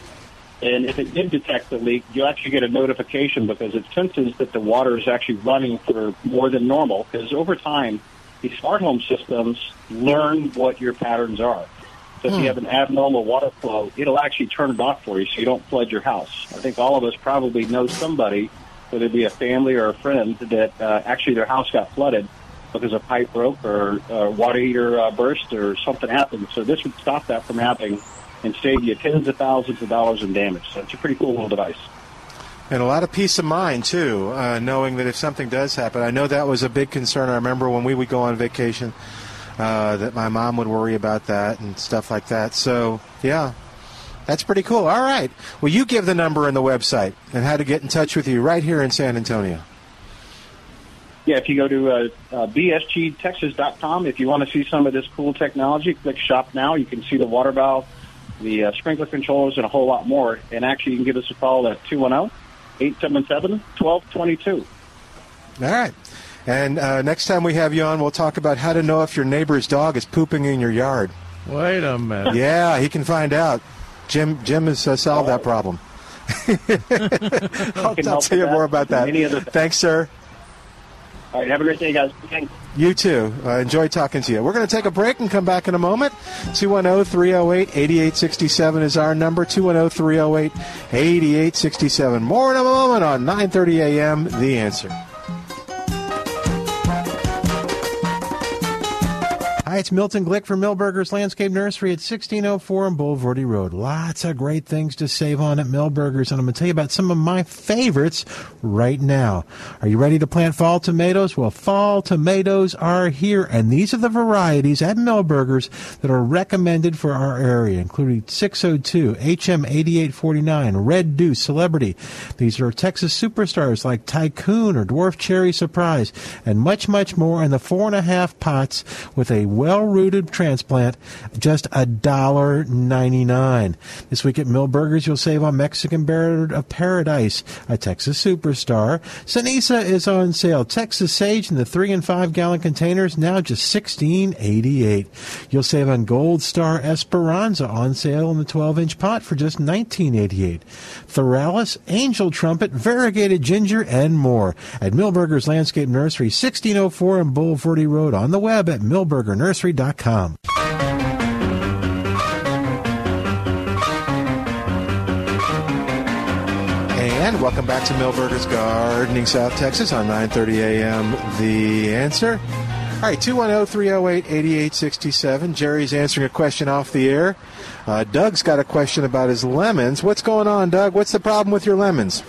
And if it did detect the leak, you actually get a notification because it senses that the water is actually running for more than normal. Because over time, these smart home systems learn what your patterns are. So if you have an abnormal water flow, it'll actually turn it off for you so you don't flood your house. I think all of us probably know somebody, whether it be a family or a friend, that uh, actually their house got flooded because a pipe broke or a water heater uh, burst or something happened. So this would stop that from happening and save you tens of thousands of dollars in damage. So it's a pretty cool little device. And a lot of peace of mind, too, uh, knowing that if something does happen, I know that was a big concern. I remember when we would go on vacation, uh, that my mom would worry about that and stuff like that. So, yeah, that's pretty cool. All right. Well, you give the number and the website and how to get in touch with you right here in San Antonio. Yeah, if you go to uh, uh, bsgtexas.com, if you want to see some of this cool technology, click Shop Now. You can see the water valve, the uh, sprinkler controllers, and a whole lot more. And actually, you can give us a call at 210-877-1222. All right. And uh, next time we have you on, we'll talk about how to know if your neighbor's dog is pooping in your yard. Wait a minute. Yeah, he can find out. Jim Jim has uh, solved that problem. I'll, can I'll tell you that more about that. any other. Thanks, sir. All right, have a great day, guys. Thanks. You too. Uh, enjoy talking to you. We're going to take a break and come back in a moment. 210 308 8867 is our number. 210 308 8867. More in a moment on 9:30 a.m. The Answer. Hi, it's Milton Glick from Milberger's Landscape Nursery at 1604 on Bulverde Road. Lots of great things to save on at Milberger's, and I'm going to tell you about some of my favorites right now. Are you ready to plant fall tomatoes? Well, fall tomatoes are here, and these are the varieties at Milberger's that are recommended for our area, including 602, HM8849, Red Deuce, Celebrity. These are Texas superstars like Tycoon or Dwarf Cherry Surprise, and much, much more in the four and a half pots with a well-rooted transplant, just a dollar ninety-nine. This week at Milberger's, you'll save on Mexican Bird of Paradise, a Texas superstar. Cenizo is on sale. Texas Sage in the three and five gallon containers now just sixteen eighty-eight. You'll save on Gold Star Esperanza on sale in the twelve-inch pot for just nineteen eighty-eight. Thryallis, Angel Trumpet, Variegated Ginger, and more at Milberger's Landscape Nursery, 1604 and Bull Bulverde Road, on the web at milbergernursery.com. And welcome back to Milberger's Gardening, South Texas on 9:30 a.m. The Answer. All right, 210-308-8867. Jerry's answering a question off the air. Uh, Doug's got a question about his lemons. What's going on, Doug? What's the problem with your lemons?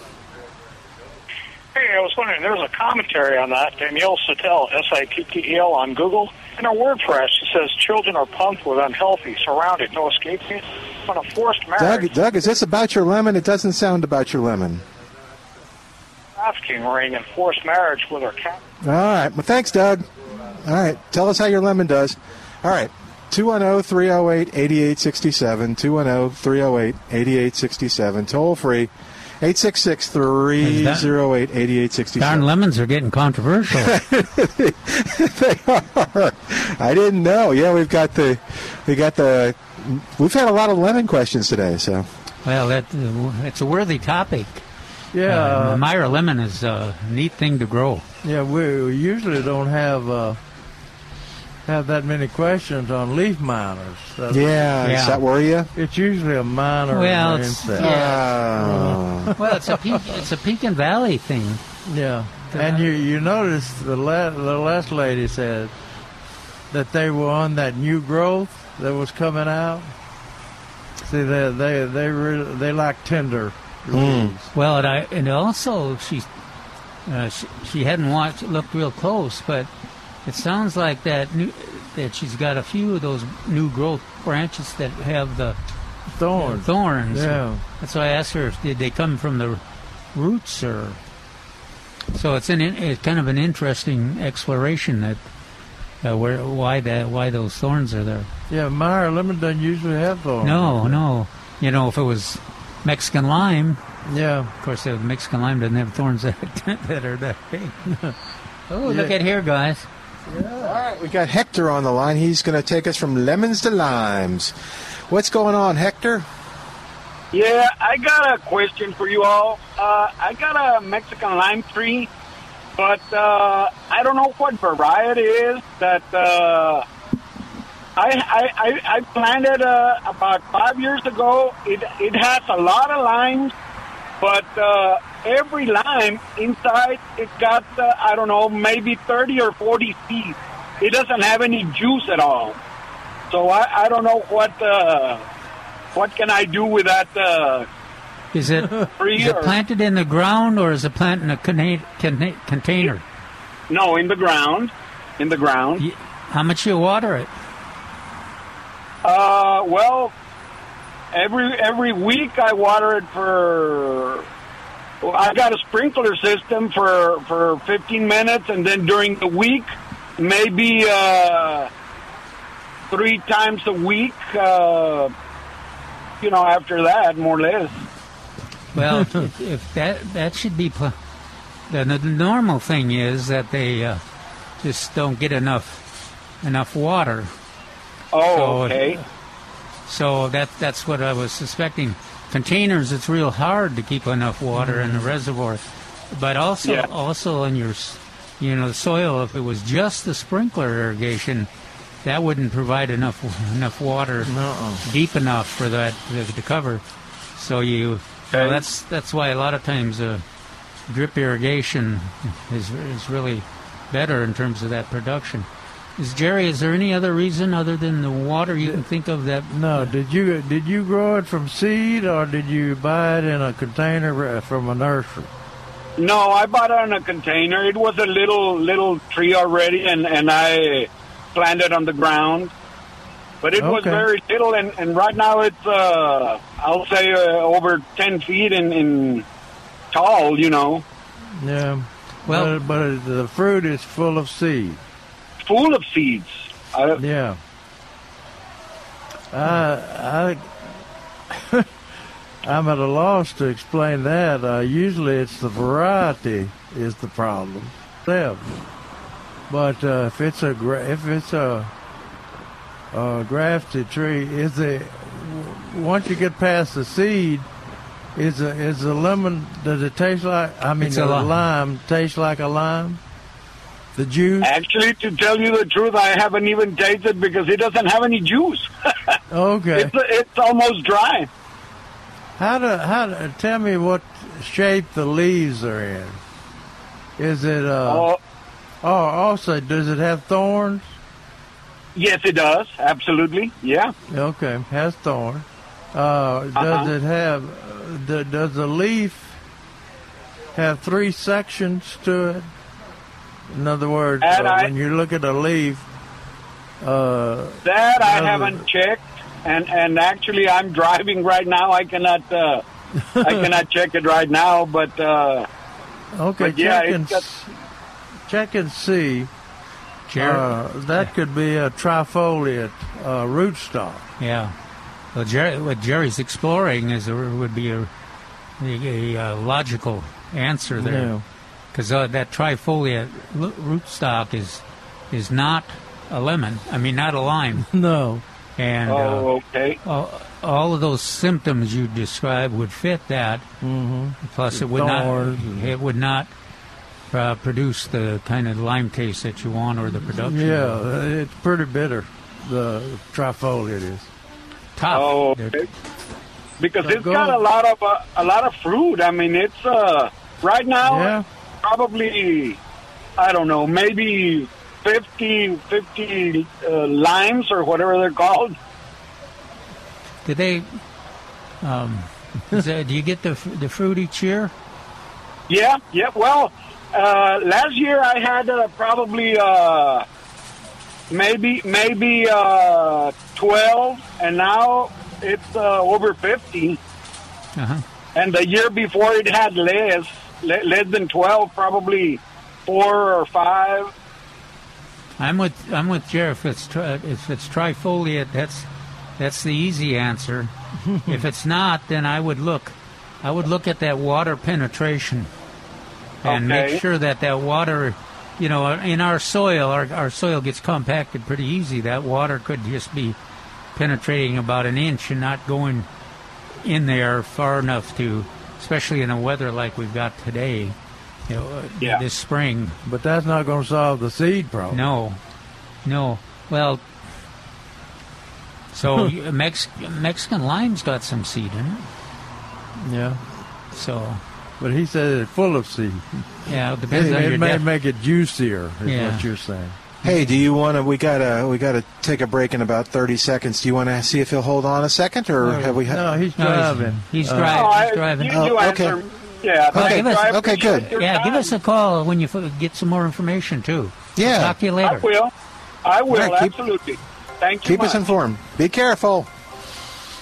Hey, I was wondering, there was a commentary on that, Danielle Sattel, S-I-T-T-E-L, on Google. In her WordPress, it says children are pumped with unhealthy, surrounded, no escaping on a forced marriage. Doug, Doug, is this about your lemon? It doesn't sound about your lemon. trafficking ring and forced marriage with her cat. All right. Well, thanks, Doug. All right. Tell us how your lemon does. All right. 210 308 8867. 210 308 8867. Toll free. 866 308 8867. Darn lemons are getting controversial. they are. I didn't know. Yeah, we've got the, we got the, we've had a lot of lemon questions today. So, well, that uh, it's a worthy topic. Yeah. Uh, Meyer lemon is a neat thing to grow. Yeah, we we usually don't have uh, have that many questions on leaf miners. That's- yeah, does that worry you? It's usually a miner Well, it's- insect. Oh. well, it's a peak, it's a Pekin Valley thing. Yeah, and you you notice the la- the last lady said that they were on that new growth that was coming out. See, they they they re- they like tender. leaves. Well, and I and also she uh, she, she hadn't watched looked real close, but it sounds like that new, that she's got a few of those new growth branches that have the Thorns. thorns. Yeah. That's why I asked her if did they come from the roots or. So it's an it's kind of an interesting exploration that uh, where why that why those thorns are there. Yeah, Meyer lemon doesn't usually have thorns. No, no. You know, if it was Mexican lime, Yeah. of course, the Mexican lime doesn't have thorns that, that are that big. oh, look at here, guys. All right, we got Hector on the line. He's going to take us from lemons to limes. What's going on, Hector? Yeah, I got a question for you all. Uh, I got a Mexican lime tree, but uh, I don't know what variety it is that uh, I, I, I, I planted uh, about five years ago. It, it has a lot of limes, but uh, every lime inside it got, uh, I don't know, maybe 30 or 40 seeds. It doesn't have any juice at all. So I, I don't know what uh, what can I do with that uh, Is it, is it planted in the ground or is it planted in a conna- conna- container? No, in the ground. In the ground. How much you water it? Uh, well, every every week I water it for. I got a sprinkler system for for 15 minutes, and then during the week, maybe uh, three times a week. Uh, you know, after that, more or less. Well, if, if that that should be pl- the, the normal thing is that they uh, just don't get enough enough water. Oh, So, okay. So that that's what I was suspecting. Containers, it's real hard to keep enough water in the reservoir, but also Yeah. also in your you know soil. If it was just the sprinkler irrigation, that wouldn't provide enough enough water deep enough for that to, cover. So you well, that's that's why a lot of times uh, drip irrigation is is really better in terms of that production. Is Jerry? Is there any other reason other than the water you can think of that? No, did you did you grow it from seed or did you buy it in a container uh, from a nursery? No, I bought it in a container. It was a little little tree already, and and I planted on the ground. But it was very little, and, and right now it's uh, I'll say uh, over ten feet in, in tall. You know, Yeah. Well- but, but the fruit is full of seed. Full of seeds. I, Yeah. I, I, I'm at a loss to explain that. Uh, usually, it's the variety is the problem. Yeah. But uh, if it's a gra- if it's a, a grafted tree, is it once you get past the seed, is a is the lemon? Does it taste like? I mean, It's the a lime. lime taste like a lime? The juice? actually, to tell you the truth, I haven't even tasted because it doesn't have any juice. Okay. it's it's almost dry. How do how do, tell me what shape the leaves are in? Is it uh, Oh, Oh, also, does it have thorns? Yes, it does. Absolutely. Yeah. Okay, has thorns. Uh, does Uh-huh. it have? Uh, d- does the leaf have three sections to it? In other words, uh, I- when you look at a leaf, uh, That I haven't checked, and and actually I'm driving right now. I cannot uh, I cannot check it right now, but uh, okay, But yeah, check and got- check and see. Jer- Uh, that could be a trifoliate uh, rootstock. Yeah. Well, Jerry, what Jerry's exploring is a, would be a, a, a logical answer Yeah. There, because uh, that trifoliate rootstock is is not a lemon. I mean, not a lime. No. And uh, oh, okay. all, all of those symptoms you described would fit that. Mm-hmm. Plus, it would Thorns not. and- It would not uh, produce the kind of lime taste that you want or the production. Yeah, it's pretty bitter. The trifoliate is. Tough. Oh, okay. Because So it's go- got a lot of uh, a lot of fruit. I mean, it's uh right now Yeah. Probably I don't know maybe 50, 50 uh, limes or whatever they're called. Do they? Um, that, do you get the the fruit each year? Yeah, yeah. Well, uh, last year I had uh, probably uh, maybe maybe uh, twelve, and now it's uh, over fifty. Uh-huh. And the year before it had less, le- less than twelve, probably four or five. I'm with I'm with Jer. If it's tri- if it's trifoliate, that's that's the easy answer. if it's not, then I would look. I would look at that water penetration and Okay. make sure that that water, you know, in our soil, our our soil gets compacted pretty easy. That water could just be penetrating about an inch and not going in there far enough to, especially in a weather like we've got today. You know, uh, Yeah. this spring. But that's not going to solve the seed problem. No, no. Well, so you- Mex- Mexican lime's got some seed in it. Yeah. So But he said it's full of seed. yeah, it It, depends on it your may def- make it juicier, is Yeah. what you're saying. Hey, do you want to? We gotta we gotta take a break in about thirty seconds. Do you want to see if he'll hold on a second, or have we? No, he's No, he's- driving. he's Uh, driving. Oh, I- driving. You, you Oh, okay. answer. Yeah. Well, Okay, us- I okay, good. your yeah, give us a call when you f- get some more information too. Yeah. Talk to you I later. will. I will All right, keep- absolutely. Thank you. Keep us informed. Be careful.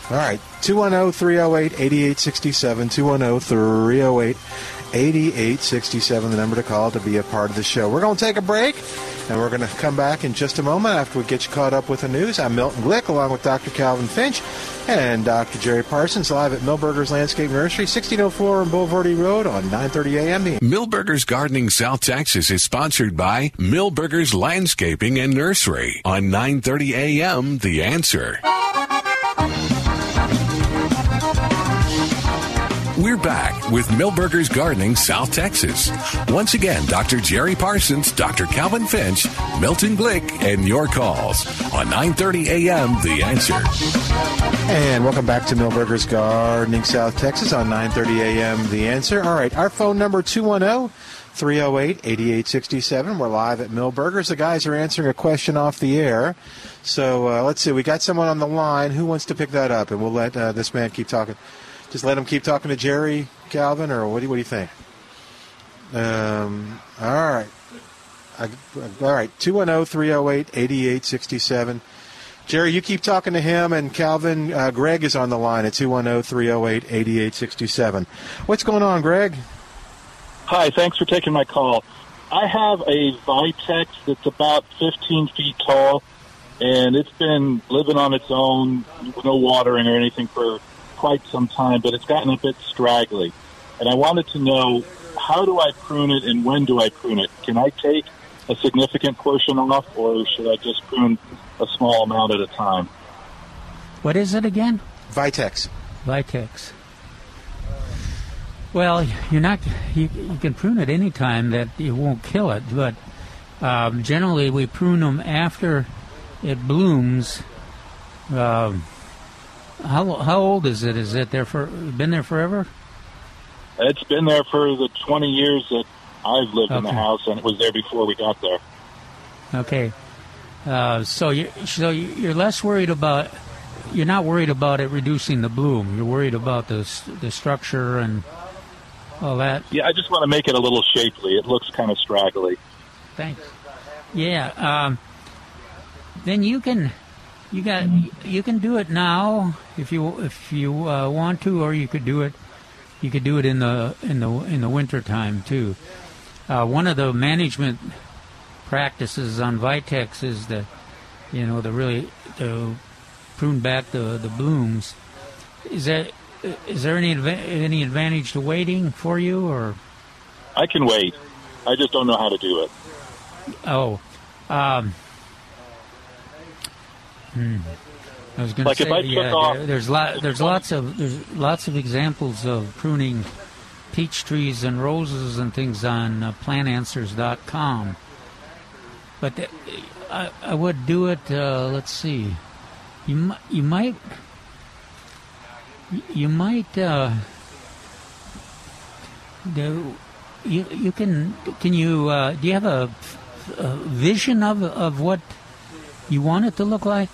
All right. oh, 210 308 8867. 210 308 8867, the number to call to be a part of the show. We're going to take a break, and we're going to come back in just a moment after we get you caught up with the news. I'm Milton Glick, along with Dr. Calvin Finch and Dr. Jerry Parsons, live at Milberger's Landscape Nursery, 1604 on Bulverde Road on 930 a.m. The Milberger's Gardening South Texas is sponsored by Milberger's Landscaping and Nursery on 9:30 a.m. The Answer. We're back with Milberger's Gardening South Texas. Once again, Dr. Jerry Parsons, Dr. Calvin Finch, Milton Glick, and your calls on 9:30 a.m. The Answer. And welcome back to Milberger's Gardening South Texas on 9:30 a.m. The Answer. All right, our phone number 210-308-8867. We're live at Milberger's. The guys are answering a question off the air. So uh, let's see. We got someone on the line. Who wants to pick that up? And we'll let uh, this man keep talking. Just let him keep talking to Jerry Calvin, or what do you, what do you think? Um, all right. I, all right. 210-308-8867. Jerry, you keep talking to him, and Calvin, uh, Greg is on the line at 210 308 8867. What's going on, Greg? Hi, thanks for taking my call. I have a Vitex that's about 15 feet tall, and it's been living on its own, no watering or anything for quite some time, but it's gotten a bit straggly. And I wanted to know how do I prune it and when do I prune it? Can I take a significant portion off, or should I just prune a small amount at a time? What is it again? Vitex. Vitex. Well, you're not. You, you can prune it any time that you won't kill it, but um, generally we prune them after it blooms. Um, how how old is it? Is it there for been there forever? It's been there for the 20 years that I've lived in the house, and it was there before we got there. Okay. Uh, so you so you- you're less worried about you're not worried about it reducing the bloom. You're worried about the the structure and all that. Yeah, I just want to make it a little shapely. It looks kind of straggly. Thanks. Yeah. Um, then you can you got you can do it now if you if you uh, want to, or you could do it you could do it in the in the in the winter time too. Uh, one of the management practices on Vitex is the you know the really to prune back the the blooms. Is that is there any any advantage to waiting for you or? I can wait. I just don't know how to do it. Oh, um, hmm. I was going Like to say, yeah, off- there, there's lot, there's lots of there's lots of examples of pruning peach trees and roses and things on uh, plantanswers.com. But the, I, I would do it. Uh, let's see, you mi- you might you might uh, do you you can can you uh, do you have a, a vision of of what you want it to look like?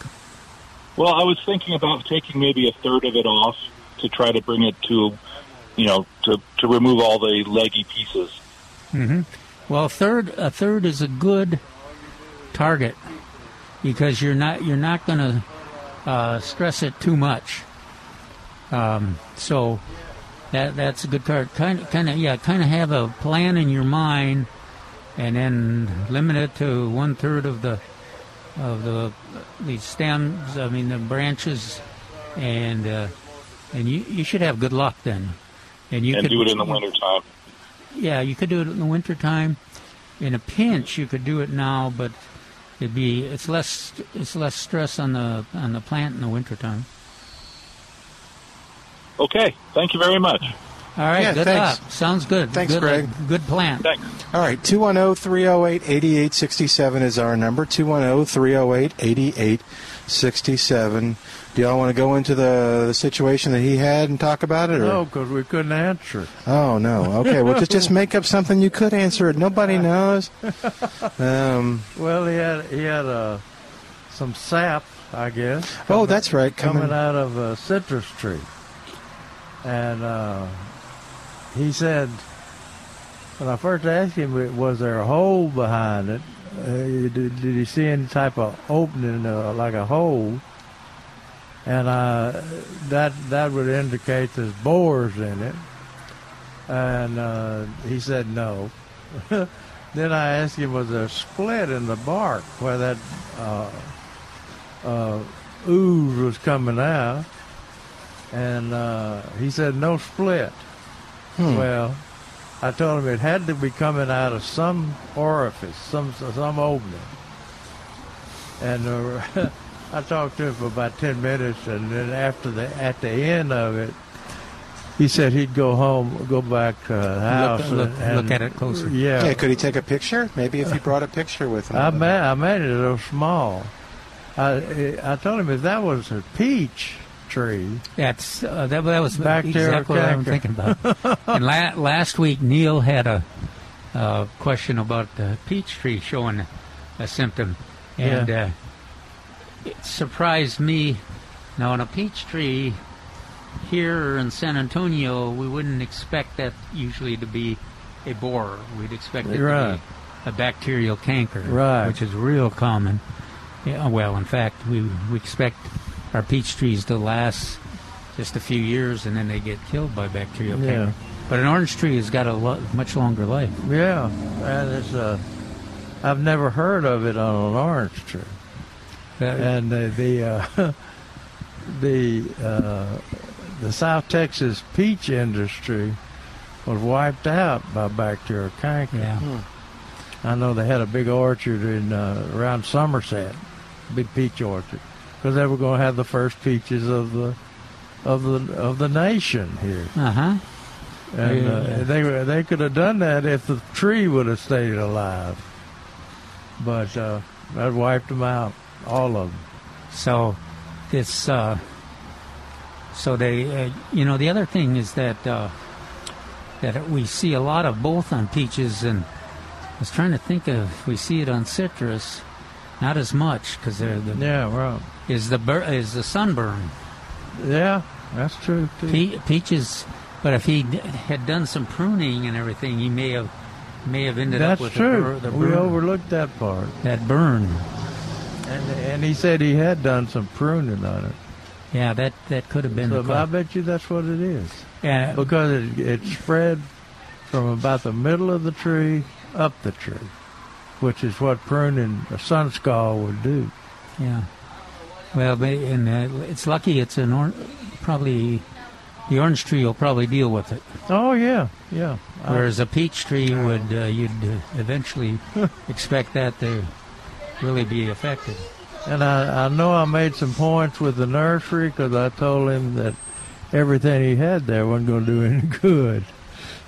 Well, I was thinking about taking maybe a third of it off to try to bring it to, you know, to, to remove all the leggy pieces. hmm Well, a third a third is a good target because you're not you're not going to uh, stress it too much. Um, so that that's a good card. Kind of, kind of yeah, kind of have a plan in your mind, and then limit it to one third of the of the the stems. I mean the branches, and uh, and you you should have good luck then. And you and could do it in the wintertime. yeah, you could do it in the wintertime. In a pinch, you could do it now, but it'd be it's less it's less stress on the on the plant in the wintertime. Okay. Thank you very much. All right, Yeah, good thanks. luck. Sounds good. Thanks, good, Greg. Good plan. Thanks. All right, 210 308 8867 is our number. 210 308 8867. Do y'all want to go into the, the situation that he had and talk about it? Or? No, because we couldn't answer it. Oh, no. Okay, well, just, just make up something you could answer it. Nobody knows. Um, Well, he had he had uh, some sap, I guess. oh, that's right. coming, Coming. out of a citrus tree, and uh, he said, when I first asked him, was there a hole behind it? Uh, did, did he see any type of opening, uh, like a hole? And uh, that that would indicate there's borers in it. And uh, he said no. then I asked him, was there a split in the bark where that uh, uh, ooze was coming out? And he said no split. Hmm. Well, I told him it had to be coming out of some orifice, some some opening. And uh, I talked to him for about ten minutes, and then after the at the end of it, he said he'd go home, go back to the house, look- and, look at it closer. Yeah, Yeah, could he take a picture? Maybe if he brought a picture with him. I made I made it so small. I I told him if that was a peach tree, That's uh, that, that was Bacterial exactly what I'm thinking about. and la- last week, Neil had a uh, question about the peach tree showing a symptom, and Yeah. uh, it surprised me. Now, on a peach tree here in San Antonio, we wouldn't expect that usually to be a borer. We'd expect it Right. to be a bacterial canker, Right. which is real common. Yeah, well, in fact, we we expect our peach trees to last just a few years and then they get killed by bacterial Yeah. canker. But an orange tree has got a lo- much longer life. yeah, and it's uh, I've never heard of it on an orange tree. Uh, and the the uh, the uh, the South Texas peach industry was wiped out by bacterial canker. yeah. I know they had a big orchard in uh, around Somerset, big peach orchard, because they were going to have the first peaches of the of the of the nation here, Uh huh. and Yeah. uh, they were- they could have done that if the tree would have stayed alive, but uh, that wiped them out, all of them. So this, uh, so they, uh, you know, the other thing is that uh, that we see a lot of both on peaches, and I was trying to think of we see it on citrus, not as much because they're the Yeah, right. Is the bur- is the sunburn. Yeah, that's true too. Pe- peaches, but if he d- had done some pruning and everything, he may have may have ended That's up with true. The bur- the we overlooked that part. that burn. And and he said he had done some pruning on it. Yeah, that that could have been So I bet you that's what it is. Yeah, Because it, it spread from about the middle of the tree up the tree, which is what pruning a sun scald would do. Yeah. Well, and uh, it's lucky it's an or- probably the orange tree will probably deal with it, Oh yeah, yeah. Whereas a peach tree would uh, you'd uh, eventually expect that to really be affected. And I, I know I made some points with the nursery because I told him that everything he had there wasn't going to do any good.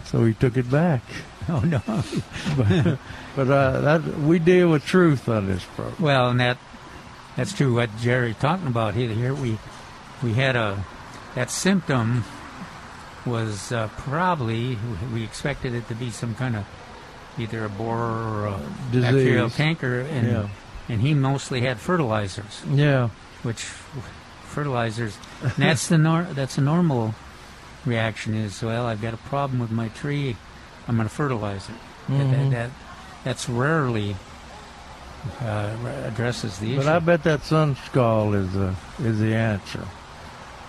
So he took it back. Oh no. But, but uh, that, we deal with truth on this program. Well, and that that's true. What Jerry talking about here, here we we had a that symptom was uh, probably we expected it to be some kind of either a borer or a Disease. bacterial canker, and Yeah. and he mostly had fertilizers, Yeah. which fertilizers. and that's the nor- that's a normal reaction. Is well, I've got a problem with my tree, I'm going to fertilize it. Mhm. That, that that's rarely uh, addresses the issue. But I bet that sun scald is the is the answer.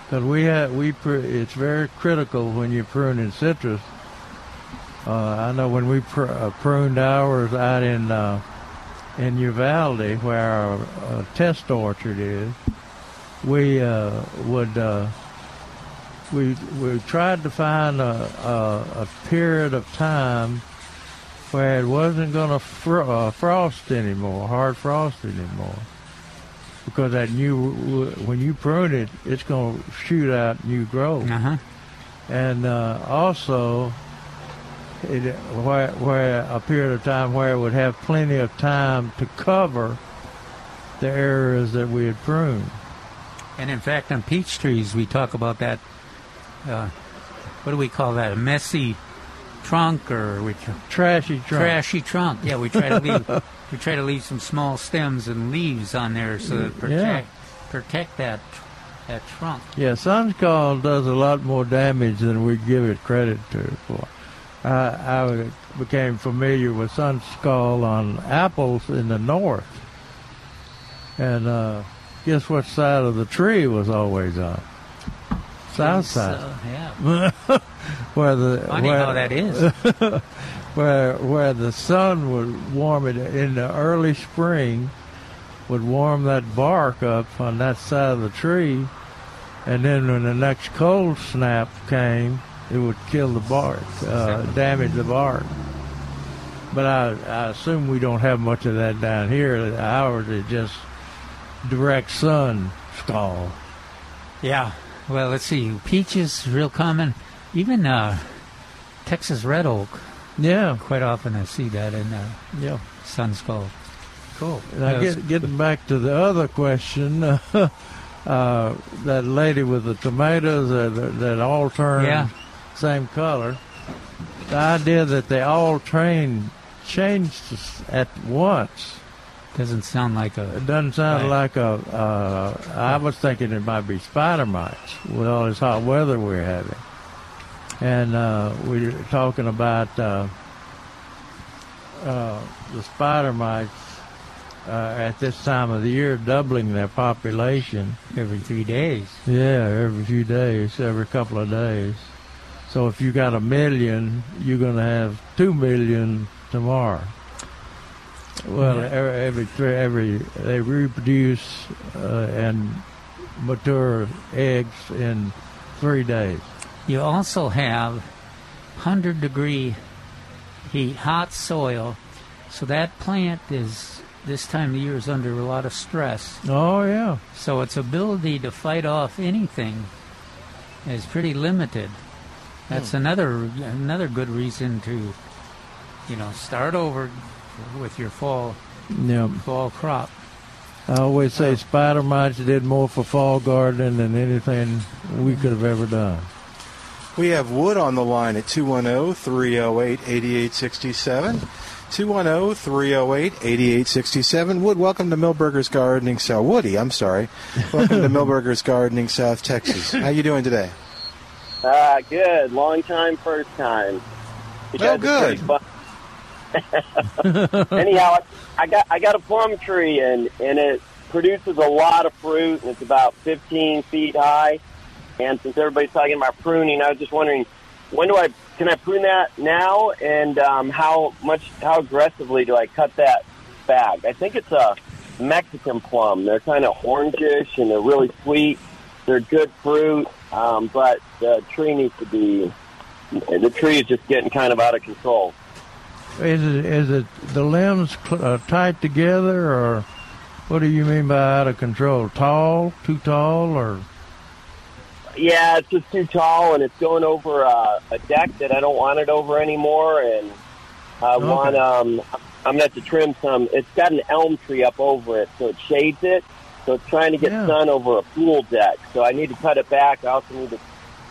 Because we have we pr- it's very critical when you're pruning citrus. Uh, I know when we pr- uh, pruned ours out in uh, in Uvalde, where our uh, test orchard is, we uh, would uh, we we tried to find a, a, a period of time where it wasn't going to fr- uh, frost anymore, hard frost anymore. Because that new, when you prune it, it's going to shoot out new growth. Uh-huh. And uh, also, it, where, where a period of time where it would have plenty of time to cover the areas that we had pruned. And in fact, on peach trees, we talk about that. Uh, what do we call that? A messy trunk, or we tr- Trashy trunk. trashy trunk? Yeah, we try to leave. we try to leave some small stems and leaves on there so that protect protect that that trunk. Yeah, sun scald does a lot more damage than we give it credit to for. I, I became familiar with sun scald on apples in the north, and uh, guess what side of the tree was always on? South side, uh, yeah. where the Funny where, how that is. where where the sun would warm it in the early spring, would warm that bark up on that side of the tree, and then when the next cold snap came, it would kill the bark, uh, damage the bark. But I, I assume we don't have much of that down here. Ours is just direct sun scald. Yeah. Well, let's see. Peaches, real common. Even uh, Texas red oak. Yeah. Quite often I see that in uh, Yeah. sun scald. Cool. Now, get, getting back to the other question, uh, uh, that lady with the tomatoes that, that all turn Yeah. same color, the idea that they all train changed at once. Doesn't sound like a. It doesn't sound like a. Uh, I was thinking it might be spider mites with all this hot weather we're having, and uh, we're talking about uh, uh, the spider mites uh, at this time of the year doubling their population every three days. Yeah, every few days, every couple of days. So if you got a million, you're going to have two million tomorrow. Well, every, every every they reproduce uh, and mature eggs in three days. You also have 100 degree heat, hot soil. So that plant is, this time of year, is under a lot of stress. Oh yeah, So its ability to fight off anything is pretty limited. That's another another good reason to, you know, start over with your fall yeah. fall crop. I always say spider mites did more for fall gardening than anything we could have ever done. We have Wood on the line at 210 308 8867. 210 308 8867. Wood, welcome to Milberger's Gardening South. Woody, I'm sorry. Welcome to Milberger's Gardening South Texas. How you doing today? Ah, good. Long time, first time. You Oh, guys are pretty fun. Anyhow, I I got I got a plum tree and and it produces a lot of fruit and it's about 15 feet high. And since everybody's talking about pruning, I was just wondering when do I can I prune that now and um, how much how aggressively do I cut that back? I think it's a Mexican plum. They're kind of orangish and they're really sweet. They're good fruit, um, but the tree needs to be the tree is just getting kind of out of control. Is it is it the limbs cl- uh, tight together, or what do you mean by out of control? Tall, too tall, or Yeah, it's just too tall, and it's going over uh, a deck that I don't want it over anymore, and I Okay. want um, I'm have to trim some. It's got an elm tree up over it, so it shades it. So it's trying to get Yeah. sun over a pool deck. So I need to cut it back. I also need to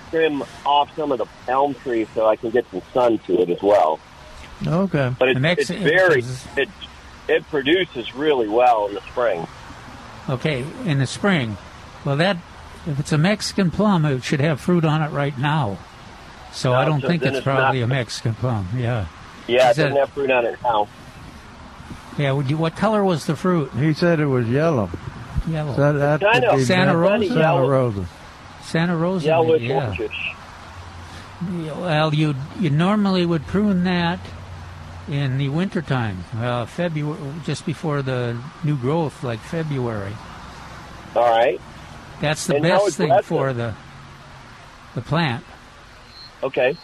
trim off some of the elm tree so I can get some sun to it as well. Okay? But it, it's Mexi- very it it produces really well in the spring. Okay, in the spring. Well, that if it's a Mexican plum, it should have fruit on it right now. So I don't so think it's, it's probably not- a Mexican plum. Yeah. Yeah, it Is that- doesn't have fruit on it now. Yeah. Would you, what color was the fruit? He said it was yellow. Yellow. So that, that Kind of. Santa Santa Rosa? Santa Rosa. Santa Rosa. Yellowish yeah. Yeah, Well, you you normally would prune that in the wintertime, uh, February, just before the new growth, like February. All right. That's the And best thing aggressive? for the the plant. Okay.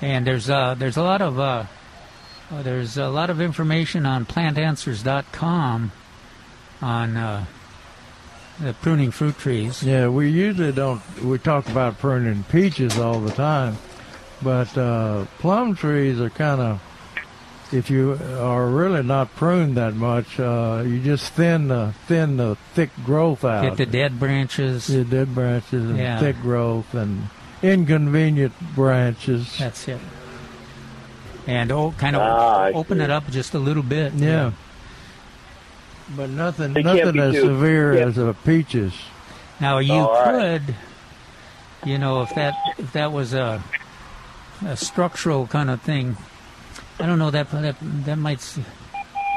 And there's uh, there's a lot of uh, uh, there's a lot of information on plantanswers.com on uh, the pruning fruit trees. Yeah, we usually don't. We talk about pruning peaches all the time, but uh, plum trees are kind of. If you are really not pruned that much, uh, you just thin the thin the thick growth out. Get the dead branches. The dead branches and Yeah. thick growth and inconvenient branches. That's it. And oh, kind of Ah, open see. it up just a little bit. Yeah. But nothing, They can't nothing as too- severe yeah. as a peaches. Now you All right. could, you know, if that if that was a a structural kind of thing, I don't know that that that might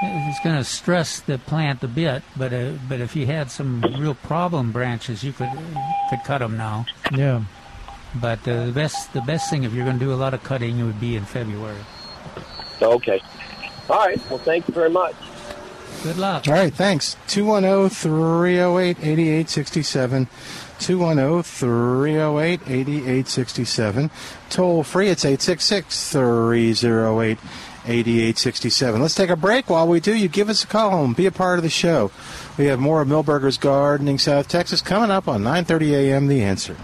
it's going to stress the plant a bit. But uh, but if you had some real problem branches, you could could cut them now. Yeah. But uh, the best the best thing if you're going to do a lot of cutting, it would be in February. Okay. All right. Well, thank you very much. Good luck. All right, thanks. oh, 210 308 8867. 210 308 8867. Toll free, it's 866 308 8867. Let's take a break. While we do, you give us a call home. Be a part of the show. We have more of Milberger's Gardening South Texas coming up on 9.30 a.m. The Answer.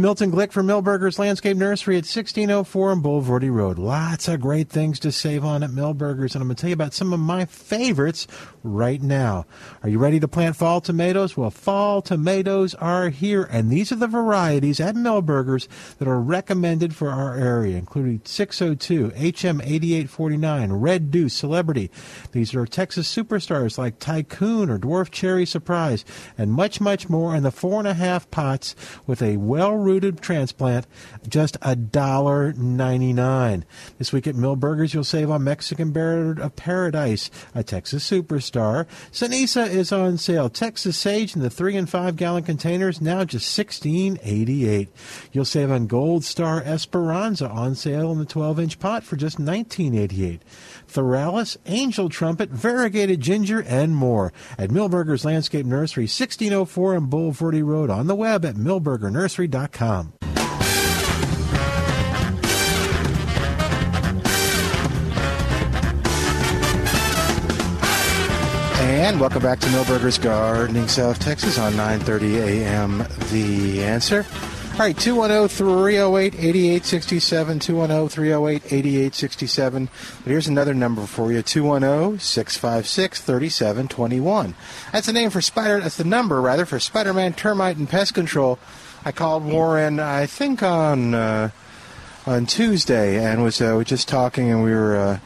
Milton Glick from Milberger's Landscape Nursery at 1604 on Bulverde Road. Lots of great things to save on at Milberger's, and I'm going to tell you about some of my favorites right now. Are you ready to plant fall tomatoes? Well, fall tomatoes are here, and these are the varieties at Milberger's that are recommended for our area, including 602, HM8849, Red Deuce, Celebrity. These are Texas superstars like Tycoon or Dwarf Cherry Surprise, and much, much more in the four and a half pots with a well-rooted transplant, just a dollar ninety-nine. This week at Milberger's, you'll save on Mexican Bird of Paradise, a Texas superstar. Cenizo is on sale. Texas Sage in the three and five gallon containers now just sixteen eighty-eight. You'll save on Gold Star Esperanza on sale in the twelve-inch pot for just nineteen eighty-eight. Thryallis, Angel Trumpet, Variegated Ginger, and more at Milberger's Landscape Nursery, 1604 on Bulverde Road, on the web at milbergernursery.com. And welcome back to Milberger's Gardening, South Texas on 9:30 a.m. The answer. All right, 210-308-8867, 210-308-8867. But here's another number for you, 210-656-3721. That's the name for Spider, that's the number, rather, for Spider-Man Termite and Pest Control. I called Warren, I think on uh, on Tuesday, and was uh, just talking, and we were. Uh,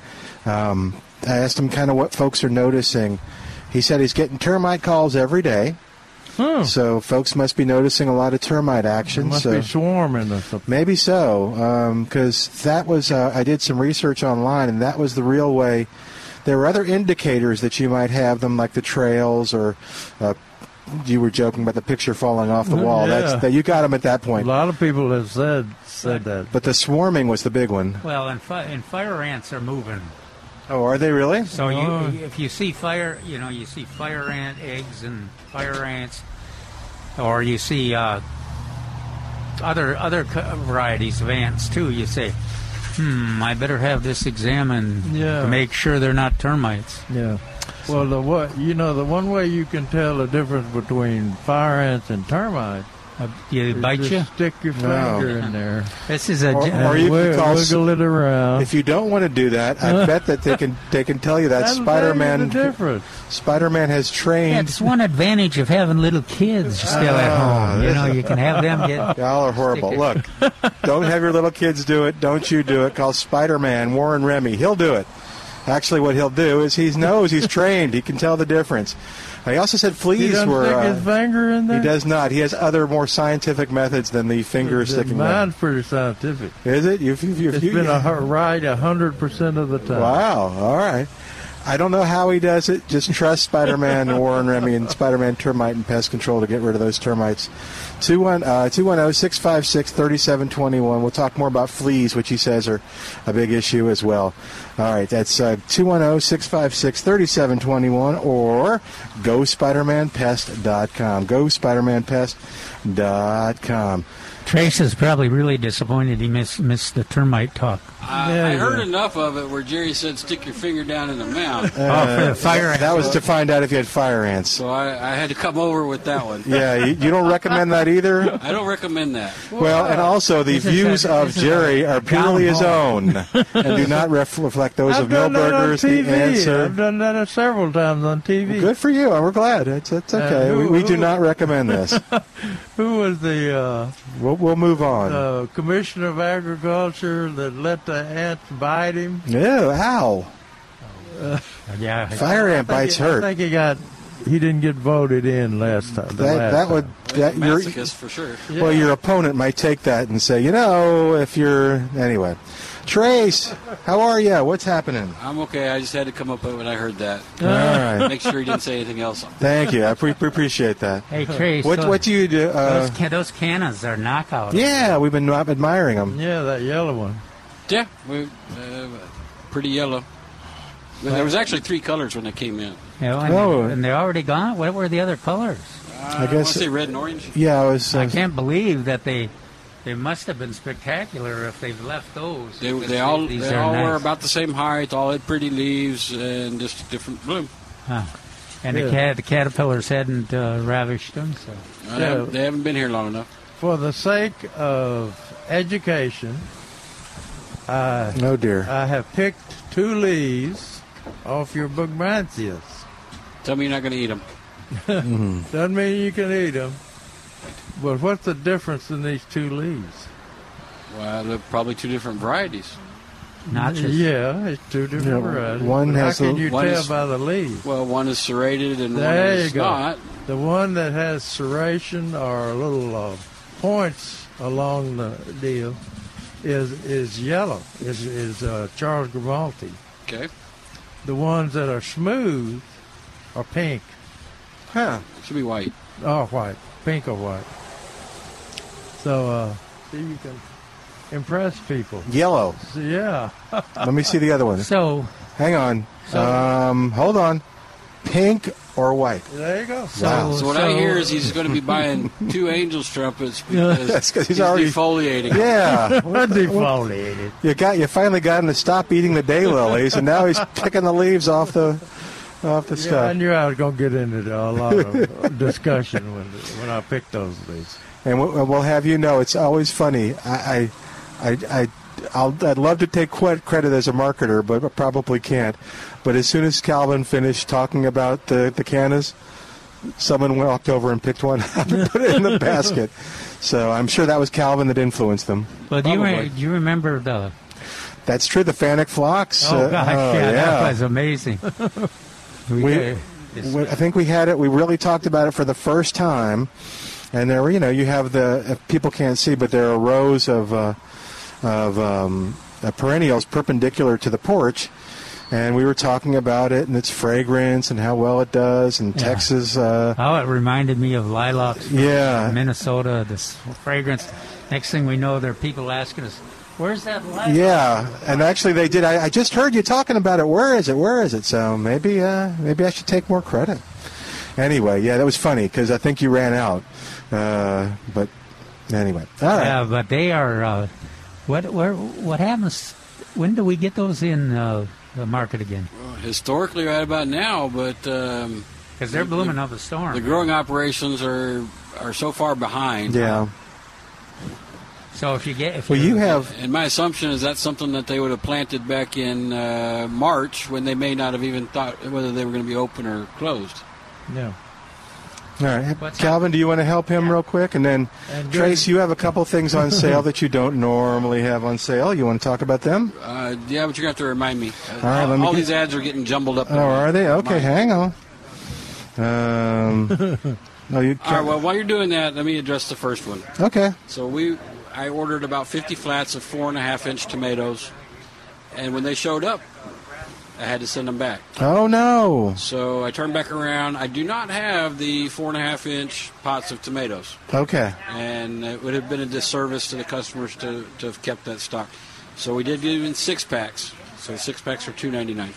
um, I asked him kind of what folks are noticing. He said he's getting termite calls every day. So folks must be noticing a lot of termite action. Must so be swarming or something. Maybe so, because that was uh, I did some research online, and that was the real way. There were other indicators that you might have them, like the trails, or uh, you were joking about the picture falling off the wall. Yeah. That's that you got them at that point. A lot of people have said said that. But the swarming was the big one. Well, and, fi- and fire ants are moving. Oh, are they really? So you, Oh. if you see fire, you know, you see fire ant eggs and fire ants, or you see uh, other other varieties of ants too. You say, "Hmm, I better have this examined Yeah. to make sure they're not termites." Yeah. Well, the what you know, the one way you can tell the difference between fire ants and termites. Uh, you is bite you? Stick your No. finger in there. This is a Or, or you Wi- can call, wiggle it around. If you don't want to do that, I bet that they can they can tell you that That'll Spider-Man the difference. Spider-Man has trained. That's one advantage of having little kids still at Ah, home. You know, you can have them get. Y'all are horrible. Stick Look, don't have your little kids do it. Don't you do it. Call Spider-Man Warren Remy. He'll do it. Actually, what he'll do is he knows he's trained. He can tell the difference. He also said He fleas doesn't were. stick uh, his finger in there. he does not. He has other more scientific methods than the finger Th- sticking. Mine's pretty scientific. Is it? You've, you've, you've, It's you- been a right a hundred percent of the time. Wow. All right. I don't know how he does it. Just trust Spider-Man, and Warren Remy, and Spider-Man Termite and Pest Control to get rid of those termites. uh, 210-656-3721. We'll talk more about fleas, which he says are a big issue as well. All right. That's uh, 210-656-3721 or go spidermanpest.com. Go spidermanpest.com. Trace is probably really disappointed he missed missed the termite talk. I, Yeah, I heard yeah. enough of it where Jerry said, "Stick your finger down in the mouth." oh, for the fire That, that was to find out if you had fire ants. So I, I had to come over with that one. Yeah, you, you don't recommend that either? I don't recommend that. Well, and also the This is views a- of this is Jerry are purely his own and do not ref- reflect those I've of done that on Milberger's, TV. the answer. I've done that several times on TV. Good for you. We're glad. It's, it's okay. Uh, who- we, we do who- not recommend this. Who was the uh, We'll, we'll move on. uh, commissioner of agriculture that let the ants bite him? Ew, ow. Yeah, Fire ant bites he- I think he got. He didn't get voted in last time. That, last that would. time. That, your, Masochist for sure. well, your opponent might take that and say, you know, if you're. Anyway. Trace, how are you? What's happening? I'm okay. I just had to come up with when I heard that. All right. Make sure he didn't say anything else. Thank you. I pre- appreciate that. Hey Trace, What, those, what do you do? Uh, those, ca- those cannas are knockout. yeah, we've been admiring them. Yeah, that yellow one. Yeah, we, uh, pretty yellow. There was actually three colors when they came in. You know, and, Oh. and they're already gone. What were the other colors? Uh, I I, want guess- to say red and orange. Yeah, I was. I Uh, can't believe that they they must have been spectacular if they've left those. They, they all these they all nice. were about the same height. All had pretty leaves and just different bloom. Huh. And Yeah. the cat the caterpillars hadn't uh, ravished them. So Uh, they, haven't, they haven't been here long enough. For the sake of education, I oh, dear. I have picked two leaves off your Brugmansias. Tell me you're not going to eat them. Doesn't mean you can eat them. But what's the difference in these two leaves? Well, they're probably two different varieties. notches. Yeah, it's two different Yeah, varieties. one But has How can a- you tell is- by the leaves? Well, one is serrated and There one you is go. not. The one that has serration or little uh, points along the deal is is yellow. Is is uh, Charles Grimaldi. Okay. The ones that are smooth are pink Huh. Should be white. Oh, white, pink or white. So uh, see, you can impress people. Yellow. So, yeah. Let me see the other one. So Hang on. So- Um, hold on. Pink or white? There you go. so, Wow. So what I hear is he's going to be buying two angels trumpets because That's 'cause he's he's already- defoliating. Yeah. what defoliated. You got you finally got him to stop eating the daylilies, eh? and now he's picking the leaves off the off the Yeah, stuff. I knew I was going to get into a lot of discussion when when I picked those leaves. And we'll we'll have you know, it's always funny. I, I, I, I I'll, I'd love to take credit as a marketer, but I probably can't. But as soon as Calvin finished talking about the the cannas, someone walked over and picked one up and put it in the basket. So I'm sure that was Calvin that influenced them. Well, do you, re- do you remember the? That's true. The Fanick's Phlox. Oh uh, gosh, oh, yeah, yeah. that was amazing. we, we, we- I think we had it. We really talked about it for the first time, and there were, you know, you have the people can't see, but there are rows of uh, of um, uh, perennials perpendicular to the porch, and we were talking about it and its fragrance and how well it does, and Yeah. Texas. Uh, Oh, it reminded me of lilacs. Yeah. Minnesota. This fragrance. Next thing we know, there are people asking us, "Where's that lilac?" yeah, and actually they did. I, I just heard you talking about it. Where is it? Where is it? So maybe uh, maybe I should take more credit. Anyway, yeah, that was funny because I think you ran out. Uh, but anyway, all right. Yeah, but they are. Uh, what? Where? What happens? When do we get those in uh, the market again? Historically, right about now, but um, Because they're blooming up a storm. the growing operations are are so far behind. Yeah. So if you get, if Well, you have And my assumption is that's something that they would have planted back in uh, March when they may not have even thought whether they were going to be open or closed. Yeah. All right, Calvin, do you want to help him real quick? And then, And Trace, you have a couple things on sale that you don't normally have on sale. You want to talk about them? Uh, yeah, but you're going to have to remind me. Uh, All right, all let me all get- these ads are getting jumbled up. in Oh, are they? Okay, mind. hang on. Um, no, you. All right. Well, while you're doing that, let me address the first one. Okay. So we, I ordered about 50 flats of four and a half inch tomatoes, and when they showed up, I had to send them back. Oh no. So I turned back around. I do not have the four and a half inch pots of tomatoes, Okay. and it would have been a disservice to the customers to, to have kept that stock. So we did give them six packs. So six packs are two ninety nine.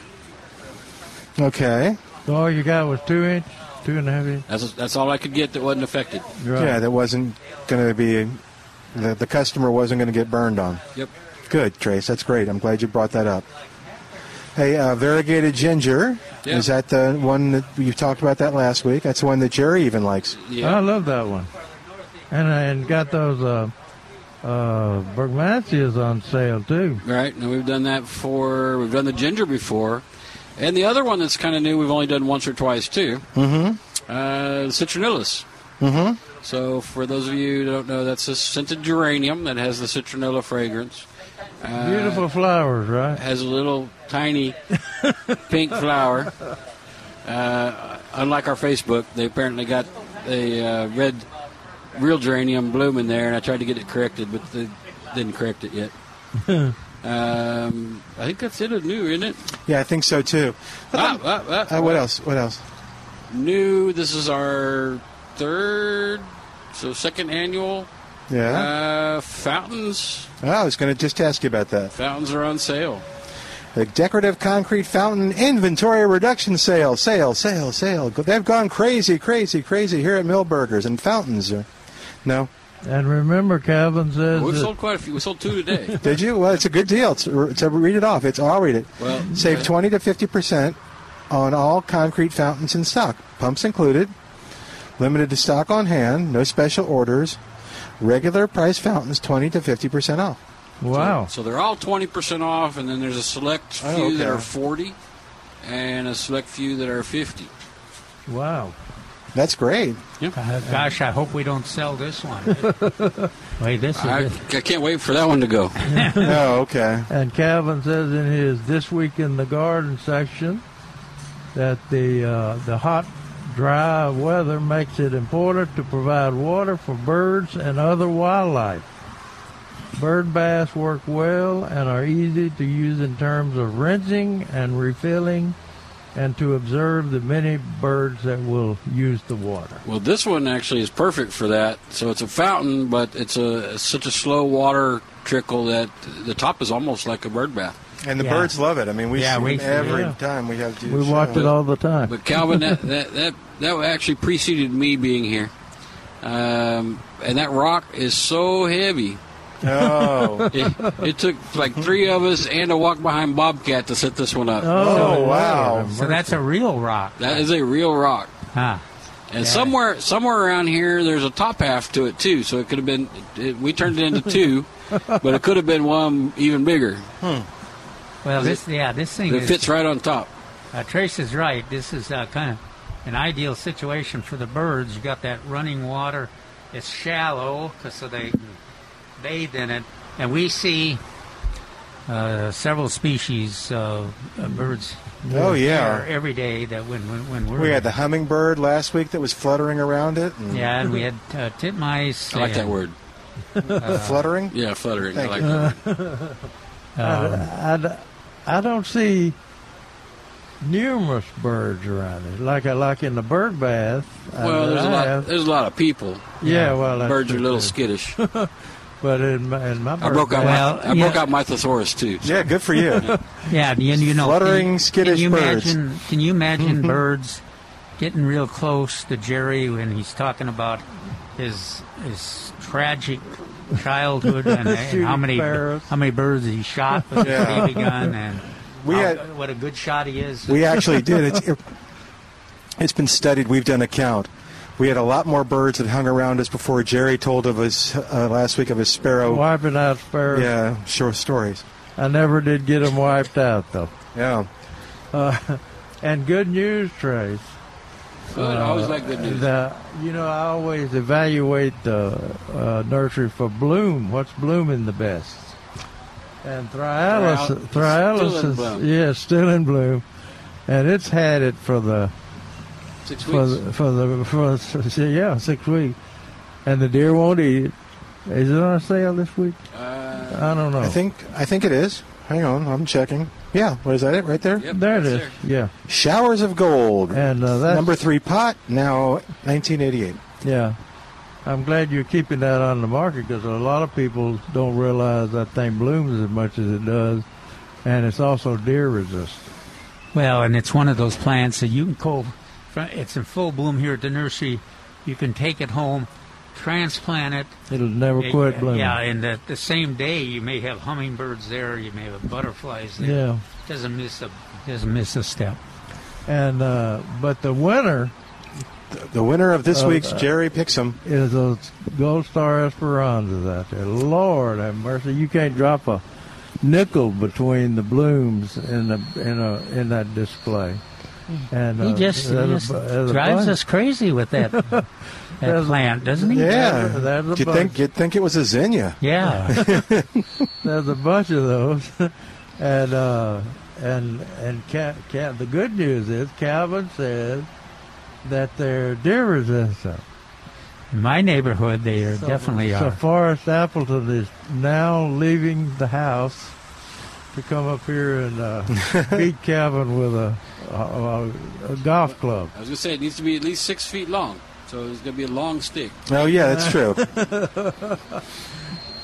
Okay. So all you got was two inch, two and a half inch. That's that's all I could get that wasn't affected. Yeah, that wasn't going to be. The, the customer wasn't going to get burned on. Yep. Good, Trace. That's great. I'm glad you brought that up. Hey, uh, variegated ginger. Yeah. Is that the one that you talked about that last week? That's the one that Jerry even likes. I love that one. And and got those uh, uh, Brugmansias on sale too. Right, and we've done that before. We've done the ginger before, and the other one that's kind of new. We've only done once or twice too. Mm-hmm. Uh, citronellus. Mm-hmm. So for those of you who don't know, that's a scented geranium that has the citronella fragrance. Uh, Beautiful flowers, right? Has a little tiny pink flower. Uh, unlike our Facebook, they apparently got a uh, red real geranium bloom in there, and I tried to get it corrected, but they didn't correct it yet. Um, I think that's it. New, isn't it? Yeah, I think so too. Ah, ah, ah. Uh, what else? What else? New. This is our third, so second annual. Yeah. Uh, fountains. Oh, I was going to just ask you about that. Fountains are on sale. The decorative concrete fountain inventory reduction sale, sale, sale, sale. They've gone crazy, crazy, crazy here at Milberger's and fountains. Are, no, And remember, Calvin says We've sold quite a few. We sold two today. did you? Well, it's a good deal. To, it's read it off. It's I'll read it. Well, Save okay. twenty to fifty percent on all concrete fountains in stock, pumps included. Limited to stock on hand. No special orders. Regular price fountains twenty to fifty percent off. Wow. So, so they're all 20% off, and then there's a select few Oh, that are 40 and a select few that are 50. Wow. That's great. Uh, gosh, I hope we don't sell this one. Wait, this is I, it. I can't wait for that one to go. oh, okay. And Calvin says in his This Week in the Garden section that the uh, the hot, dry weather makes it important to provide water for birds and other wildlife. Bird baths work well and are easy to use in terms of rinsing and refilling and to observe the many birds that will use the water. Well, this one actually is perfect for that. So it's a fountain, but it's a such a slow water trickle that the top is almost like a bird bath. And the Yeah. birds love it. I mean, we Yeah, see we- them every yeah. time we have to. We watch it all the time. But Calvin, that, that that that actually preceded me being here, um, and that rock is so heavy Oh. it, it took like three of us and a walk behind Bobcat to set this one up. Oh, wow. So that's a real rock. That is a real rock. Huh. And Yeah. somewhere, somewhere around here, there's a top half to it too. So it could have been. It, we turned it into two, but it could have been one even bigger. Well, this yeah, this thing It is, fits right on top. Uh, Trace is right. This is uh, kind of an ideal situation for the birds. You got that running water. It's shallow, so they can bathe in it. And we see uh, several species of uh, birds. Oh, yeah. here every day that when when, when we're We had the hummingbird last week that was fluttering around it. and- yeah, and we had uh, titmice. I like that word. uh, Fluttering? Yeah, fluttering. I like you. that. I, I- I don't see numerous birds around it, like I like in the bird bath. Well, there's a I lot. have. There's a lot of people. Yeah, well, that's birds are a little skittish. But in my, in my I bird broke out. bath, my, I broke out my thesaurus too. Yeah, good for you. Yeah, you, you know, Fluttering, can, you- skittish can you birds. Imagine, can you imagine birds getting real close to Jerry when he's talking about his his tragic childhood and, and how many sparrows. how many birds he shot with Yeah. his baby gun and We how- had- what a good shot he is. We actually did. It's, it, it's been studied. We've done a count. We had a lot more birds that hung around us before Jerry told of his uh, last week of his sparrow. wiping out sparrows. Yeah, short stories. I never did get them wiped out though. Yeah. Uh, and good news, Trace. Good. I always like good news. The, you know, I always evaluate the uh, nursery for bloom. What's blooming the best? And Thryallis, Thrial- Thryallis still in is bloom. yeah, still in bloom, and it's had it for the Six for weeks. the, for the for yeah six weeks, and the deer won't eat it. Is it on sale this week? Uh, I don't know. I think I think it is. Hang on, I'm checking. Yeah, what is that? It right there. Yep, there it that's is. Yeah, Showers of gold. and uh, that's Number three pot. Now 1988. Yeah. I'm glad you're keeping that on the market because a lot of people don't realize that thing blooms as much as it does, and it's also deer resistant. Well, and it's one of those plants that you can go. It's in full bloom here at the nursery. You can take it home, transplant it. It'll never quit blooming. Yeah, and the, the same day you may have hummingbirds there. You may have butterflies there. Yeah. Doesn't miss a doesn't miss a step. And uh, but the winner The winner of this Uh, week's uh, Jerry Pixum. is those gold star esperanzas out there. Lord have mercy, you can't drop a nickel between the blooms in the in a in that display. And He uh, just, he just a drives us crazy with that that There's- plant, doesn't he? Yeah. There's- there's a You'd bunch. think you'd think it was a zinnia. Yeah. There's a bunch of those, and uh, and and Ca- Ca- the good news is Calvin says that they're deer resistant. In my neighborhood, they are, So- definitely So are. Forrest Appleton is now leaving the house to come up here and uh, beat Calvin with a, a, a, a golf club. I was gonna say it needs to be at least six feet long, so it's gonna be a long stick. Oh yeah, that's true.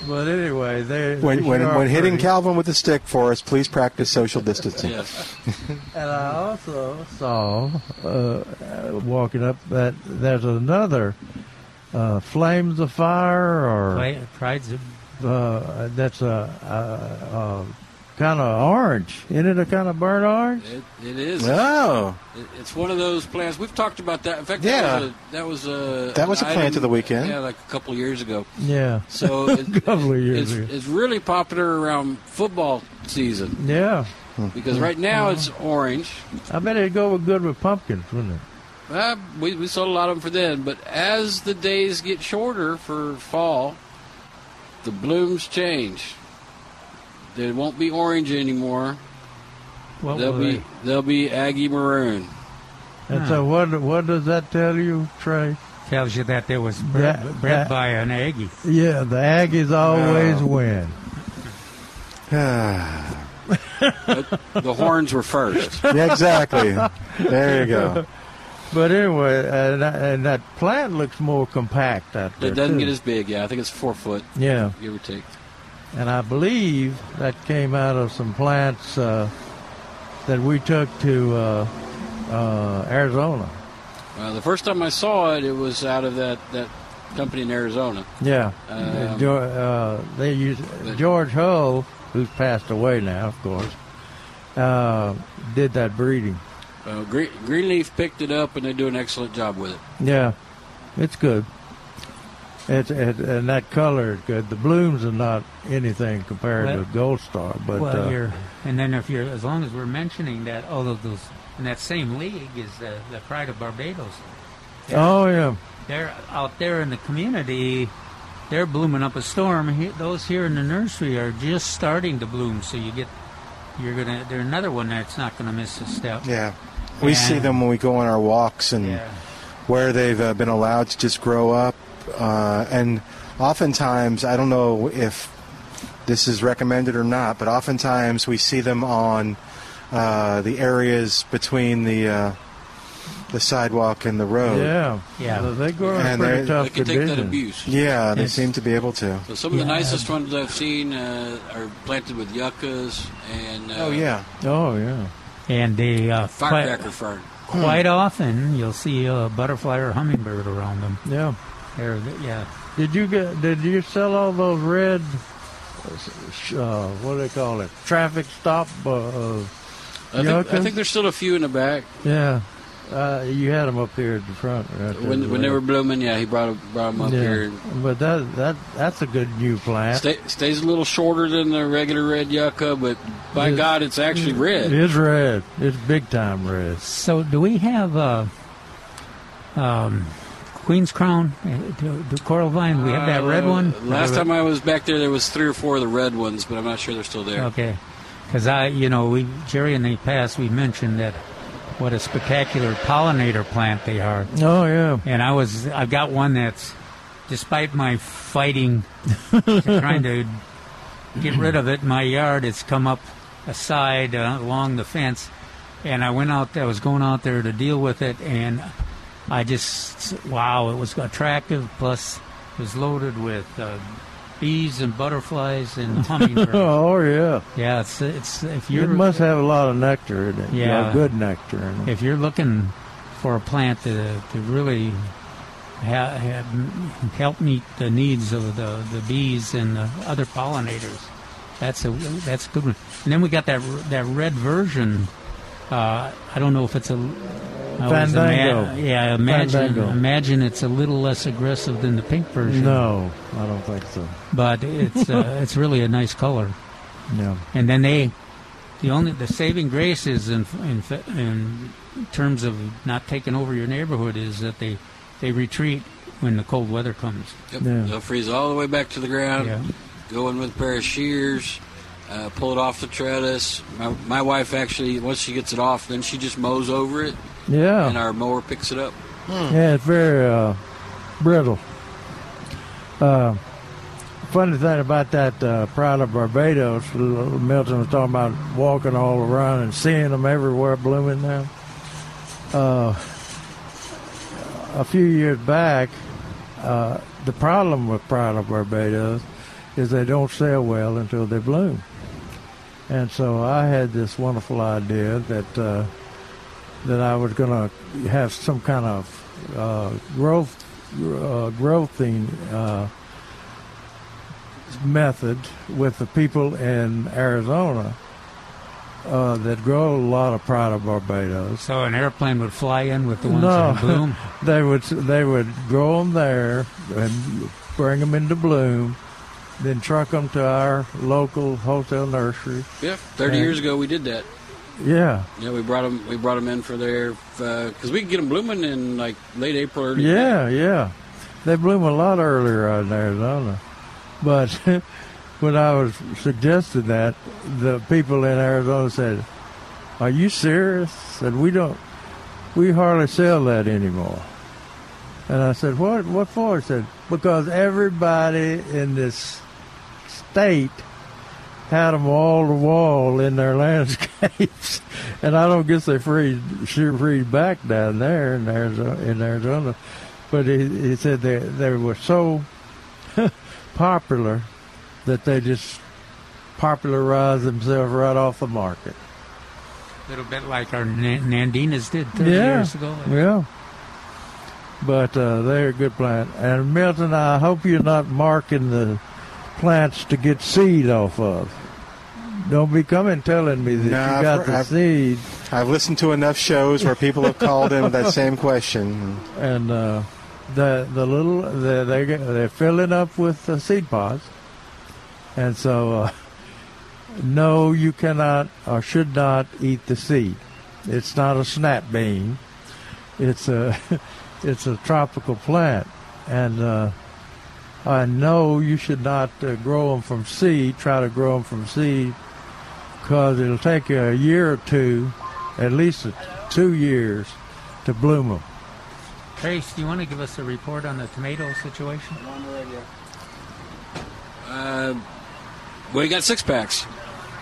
But anyway, they when they when, sure are when hitting. Calvin with the stick for us, please practice social distancing. Yes. And I also saw uh, uh, walking up that there's another uh, flames of fire or Pri- Prides of uh, that's a, a, a kind of orange. Isn't it a kind of burnt orange? It, it is. Oh, It, it's one of those plants. We've talked about that. In fact, Yeah. that was a, that was a That was an a plant item- of the weekend. Yeah, like a couple of years ago. Yeah. So it, a couple of years it's, ago. it's really popular around football season Yeah. because right now it's orange. I bet it'd go good with pumpkins, wouldn't it? Uh, we, we sold a lot of them for then, but as the days get shorter for fall, the blooms change. They won't be orange anymore. what they'll be they- they'll be Aggie maroon. And Huh. so what what does that tell you, Trey? tells you that there was bred, That- bred that- by an Aggie. Yeah, the Aggies always Oh. win. The horns were first. yeah, exactly. There you go. But anyway, and, that- and that plant looks more compact out there. It doesn't too. get as big. Yeah, I think it's four foot, yeah, give or take. And I believe that came out of some plants uh, that we took to uh, uh, Arizona. Uh, the first time I saw it, it was out of that that company in Arizona. Yeah. Um, Jo- uh, they use George Hull, who's passed away now, of course, uh, did that breeding. Green, Greenleaf picked it up, and they do an excellent job with it. Yeah, it's good. It's it, and that color is good. The blooms are not anything compared Well- to Gold Star, but well, uh, you're, and then if you're, as long as we're mentioning that, all of those in that same league is the, the Pride of Barbados. oh yeah, They're out there in the community. They're blooming up a storm. He- Those here in the nursery are just starting to bloom. So you get, you're gonna. They're another one that's not gonna miss a step. Yeah. We And- see them when we go on our walks and Yeah. where they've uh, been allowed to just grow up. Uh, and oftentimes, I don't know if this is recommended or not, but oftentimes we see them on uh, the areas between the uh, the sidewalk and the road. yeah, Yeah. So they grow in And pretty they- tough They can take that conditions. abuse. Yeah, they Yes. seem to be able to. So some of the Yeah. nicest ones I've seen uh, are planted with yuccas and uh, Oh yeah, Oh yeah, And the uh, firecracker fern. quite often you'll see a butterfly or hummingbird around them. yeah. They're, yeah. Did you get? Did you sell all those red? Uh, what do they call it? Traffic stop. Uh, I think, I think there's still a few in the back. yeah, uh, you had them up here at the front. Right there. When, when they were blooming, yeah, he brought 'em- brought them up yeah. here. But that that that's a good new plant. Stay, stays a little shorter than the regular red yucca, but by It- God, it's actually red. It's red. It's big time red. So do we have uh, um, Queen's Crown, uh, the, the coral vine? We have that red Uh, one. Last time I was back there, there was three or four of the red ones, but I'm not sure they're still there. Okay, because I, you know, we Jerry in the past we mentioned that what a spectacular pollinator plant they are, Oh yeah. and I was I've got one that's, despite my fighting, trying to get rid of it in my yard, it's come up aside uh, along the fence, and I went out. I was going out there to deal with it, and I just wow, it was attractive. Plus, it was loaded with. Uh, Bees and butterflies and hummingbirds. oh yeah. Yeah, it's it's if It you're must have a lot of nectar in it. Yeah. good nectar in it. if you're looking for a plant to to really ha- ha- help meet the needs of the, the bees and the other pollinators, that's a that's a good one. And then we got that that red version. Uh, I don't know if it's a I always Fandango. yeah, imagine Fandango. imagine it's a little less aggressive than the pink version. No, I don't think so. but it's uh, it's really a nice color. Yeah. And then they, the only the saving grace is in in in terms of not taking over your neighborhood is that they they retreat when the cold weather comes. Yep. Yeah. They'll freeze all the way back to the ground. Yeah. Go in with a pair of shears, uh, pull it off the trellis. My, my wife actually, once she gets it off, then she just mows over it, Yeah. and our mower picks it up. Yeah, it's very uh, brittle. Uh, funny thing about that uh, Pride of Barbados, Milton was talking about walking all around and seeing them everywhere blooming now. Uh, a few years back, uh, the problem with Pride of Barbados is they don't sell well until they bloom. And so I had this wonderful idea that uh, that I was going to have some kind of uh, growth uh, growthing uh, method with the people in Arizona uh, that grow a lot of Pride of Barbados. So an airplane would fly in with the ones No, in bloom. they would they would grow them there and bring them into bloom, then truck them to our local hotel nursery. Yep. Thirty Yeah. years ago, we did that. Yeah, Yeah, we brought them. We brought them in for their uh, because we can get them blooming in like late April, early May. yeah, yeah. They bloom a lot earlier out in Arizona, but when I was suggesting that, the people in Arizona said, "Are you serious?" Said we don't, we hardly sell that anymore. And I said, "What? What for?" He said, "Because everybody in this state had them wall to wall in their landscapes, and I don't guess they freeze sure freeze back down there in Arizona. In Arizona. But he, he said they they were so popular that they just popularized themselves right off the market. A little bit like our Na- Nandinas did 30 yeah, years ago. yeah. but uh, they're a good plant. And Milton, I hope you're not marking the plants to get seed off of. Don't be coming telling me that Nah, you got I've- the I've- seed. I've listened to enough shows where people have called in with that same question. and uh, the the little the, they they're filling up with uh, seed pods, and so uh, no, you cannot or should not eat the seed. It's not a snap bean. It's a it's a tropical plant, and uh, I know you should not uh, grow them from seed. Try to grow them from seed because it'll take you a year or two, at least two years, to bloom them. Trace, do you want to give us a report on the tomato situation? Uh, we got six packs.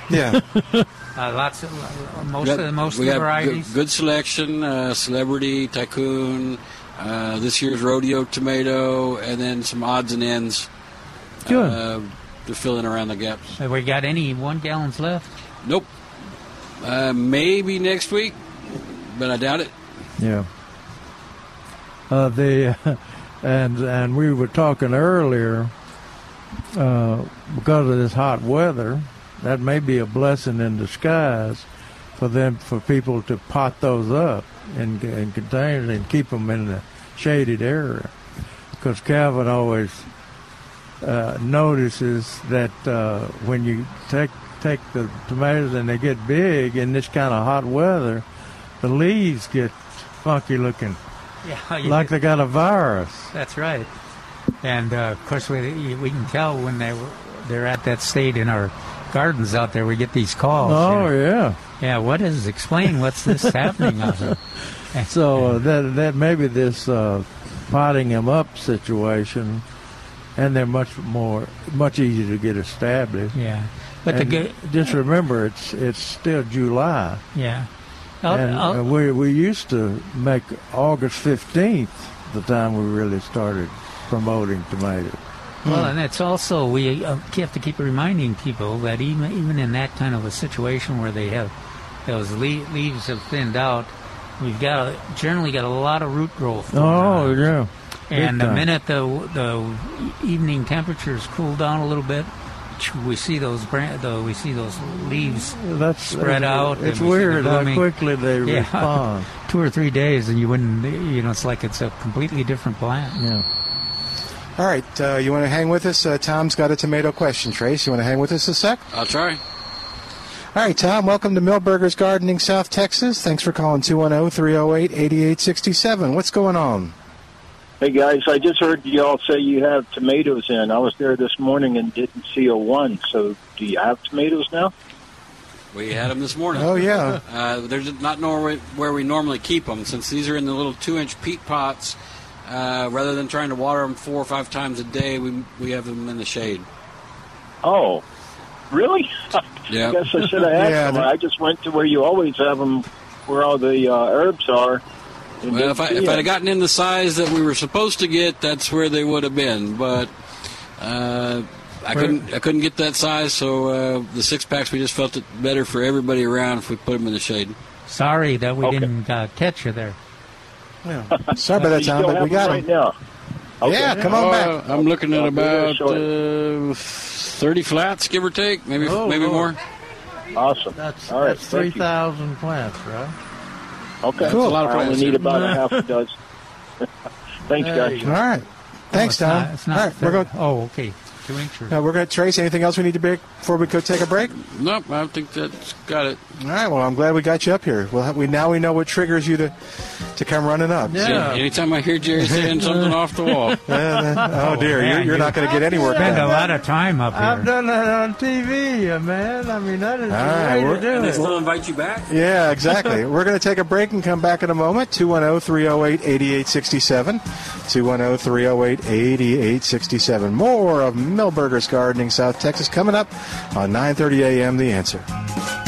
Yeah. Uh, lots of uh, most Got- of the most we of the got varieties. Good, good selection. Uh, celebrity, tycoon, uh, this year's rodeo tomato, and then some odds and ends. Good. Uh, to fill in around the gaps. Have we got any one gallons left? Nope. Uh, maybe next week, but I doubt it. Yeah. Uh, the and and we were talking earlier uh, because of this hot weather. That may be a blessing in disguise for them for people to pot those up in, in containers and keep them in the shaded area. Because Calvin always uh, notices that uh, when you take take the tomatoes and they get big in this kind of hot weather, the leaves get funky looking, Yeah, like did- they got a virus. That's right. And uh, of course, we we can tell when they they're at that state in our gardens out there. We get these calls. Oh you know. yeah. Yeah, what is explain what's this happening out there? So uh, that that maybe this uh, potting them up situation, and they're much more much easier to get established. Yeah, but the good- just remember it's it's still July. Yeah. I'll- and I'll- uh, we we used to make August fifteenth the time we really started promoting tomatoes. Well, and it's also we uh, have to keep reminding people that even even in that kind of a situation where they have those le- leaves have thinned out, we've got a, generally got a lot of root growth. Oh on. yeah. Big And the time. minute the the evening temperatures cool down a little bit, we see those bran- the, we see those leaves That's spread it's- out. It's we weird how quickly they Yeah. respond. Two or three days, and you wouldn't. You know, it's like it's a completely different plant. Yeah. All right, uh, you want to hang with us? Uh, Tom's got a tomato question. Trace, you want to hang with us a sec? I'll try. All right, Tom, welcome to Milberger's Gardening, South Texas. Thanks for calling 210 308 8867. What's going on? Hey guys, I just heard y'all say you have tomatoes in. I was there this morning and didn't see a one. So, do you have tomatoes now? We had them this morning. Oh, yeah. Uh, they're not nor- where we normally keep them, since these are in the little two-inch peat pots. Uh, rather than trying to water them four or five times a day, we we have them in the shade. Oh, really? Yeah. I guess I should have asked Yeah, them. I just went to where you always have them, where all the uh, herbs are. And Well, if I didn't if I'd 'em. have gotten in the size that we were supposed to get, that's where they would have been. But uh, I couldn't I couldn't get that size, so uh, the six packs we just felt it better for everybody around if we put them in the shade. Sorry that we didn't uh, catch you there. Sorry about that, You Tom, but we got them him. right now. Yeah, come on back. Uh, I'm looking at I'll be there about uh, 30 flats, give or take, maybe Oh, maybe Lord. more. Awesome. That's, All right, that's thank 3,000 plants, right? Okay, That's a lot of I only plants. need about a half a dozen. Thanks, guys. All right. Thanks, Oh, it's Tom. not- it's not All right, we're fair. going. Oh, okay. Two inches. Uh, we're going to trace. Anything else we need to break before we go take a break? Nope, I don't think that's got it. All right. Well, I'm glad we got you up here. Well, we now we know what triggers you to to come running up. Yeah. Anytime I hear Jerry saying something off the wall. oh dear, man, you're, you're not going to get anywhere. work Spend a lot of time up here. I've done that on TV, man. I mean, that is the right, way we're- to do And they it. still invite you back? Yeah, exactly. We're going to take a break and come back in a moment. oh, 210 308 8867. 210 308 8867. More of Milberger's Gardening, South Texas, coming up on 9.30 a.m. The Answer.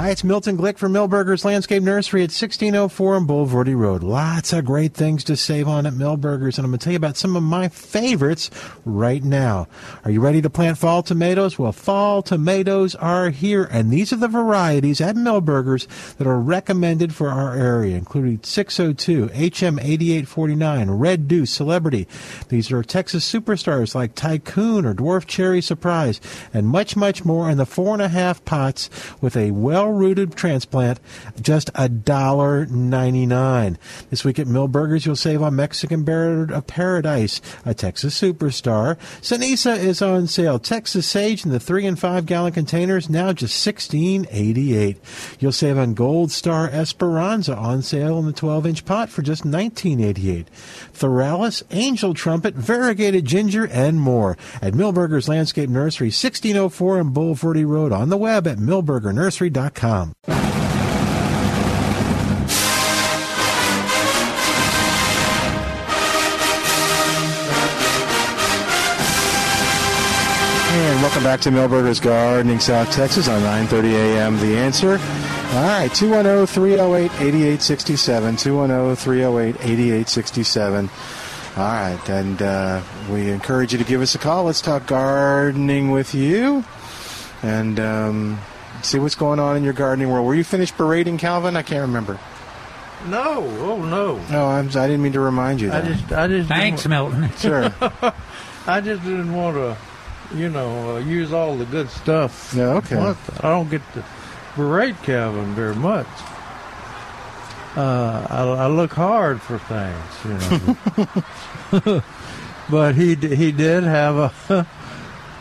Hi, it's Milton Glick from Milberger's Landscape Nursery at 1604 on Bulverde Road. Lots of great things to save on at Milberger's, and I'm going to tell you about some of my favorites right now. Are you ready to plant fall tomatoes? Well, fall tomatoes are here, and these are the varieties at Milberger's that are recommended for our area, including 602, HM 8849, Red Deuce, Celebrity. These are Texas superstars like Tycoon or Dwarf Cherry Surprise, and much, much more in the four and a half pots with a well rooted transplant, just a dollar ninety nine. This week at Milberger's, you'll save on Mexican Bird of uh, Paradise, a Texas superstar. Cenizo is on sale. Texas Sage in the three and five gallon containers, now just sixteen eighty eight. You'll save on Gold Star Esperanza on sale in the twelve inch pot for just nineteen eighty eight. Thryallis, Angel Trumpet, Variegated Ginger, and more at Milberger's Landscape Nursery, 1604 on Bulverde Road, on the web at milbergernursery.com. And welcome back to Milberger's Gardening, South Texas on 9:30 a.m. The Answer. All right, 210-308-8867, 210-308-8867. All right, and uh, we encourage you to give us a call. Let's talk gardening with you, and um, see what's going on in your gardening world. Were you finished berating Calvin? I can't remember. No, oh no. No, I'm, I didn't mean to remind you. I just, I just. Thanks, didn't Milton. Sure. I just didn't want to, you know, uh, use all the good stuff. Yeah, okay. I don't get to berate Calvin very much. Uh, I, I look hard for things, you know. but he he did have a.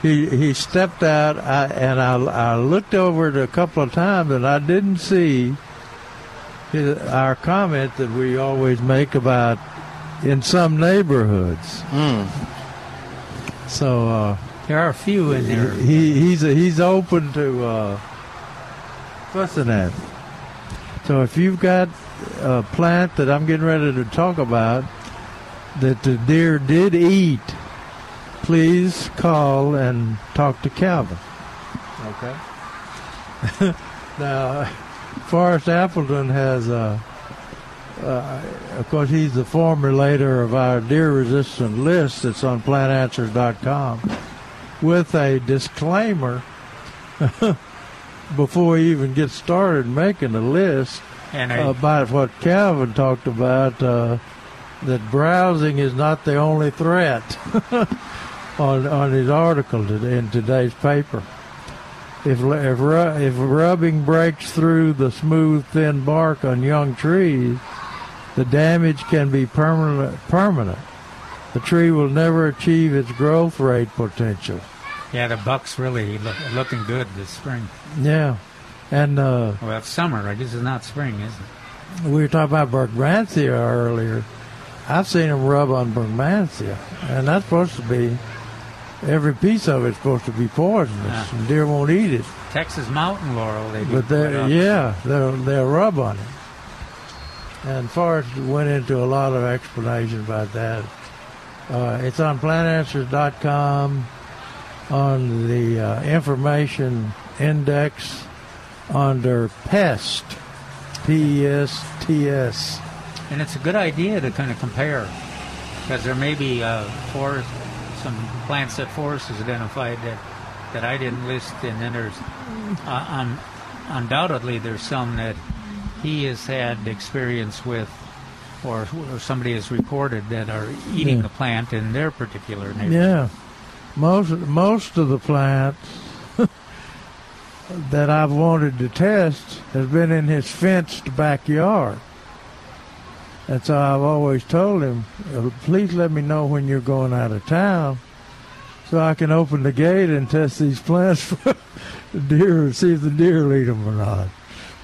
He he stepped out, I, and I I looked over it a couple of times, and I didn't see his, our comment that we always make about in some neighborhoods. So uh, there are a few in there. He he's he's open to uh, fussing at. So if you've got a plant that I'm getting ready to talk about that the deer did eat, please call and talk to Calvin. Okay. now, Forrest Appleton has uh, uh, of course, he's the formulator of our deer-resistant list that's on plantanswers.com with a disclaimer before he even gets started making a list And a- about what Calvin talked about, uh, that browsing is not the only threat on, on his article today, in today's paper. If, if, ru- if rubbing breaks through the smooth, thin bark on young trees, the damage can be permanent. permanent. The tree will never achieve its growth rate potential. Yeah, the buck's really look, looking good this spring. Yeah. And uh, Well, it's summer, right? This is not spring, is it? we were talking about Brugmansia earlier. I've seen them rub on Brugmansia, and that's supposed to be every piece of it's supposed to be poisonous. Yeah. And deer won't eat it, Texas mountain laurel. They but they yeah, they'll they'll rub on it. And Forrest went into a lot of explanation about that. Uh, it's on plantanswers.com on the uh, information index under pest, P E S T S. And it's a good idea to kind of compare, because there may be uh, forest, some plants that Forrest has identified that, that I didn't list, and then there's uh, un, undoubtedly there's some that he has had experience with, or, or somebody has reported that are eating Yeah. the plant in their particular neighborhood. Yeah, most most of the plants that I've wanted to test has been in his fenced backyard, and so I've always told him, "Uh, "Please let me know when you're going out of town, so I can open the gate and test these plants for the deer and see if the deer eat them or not."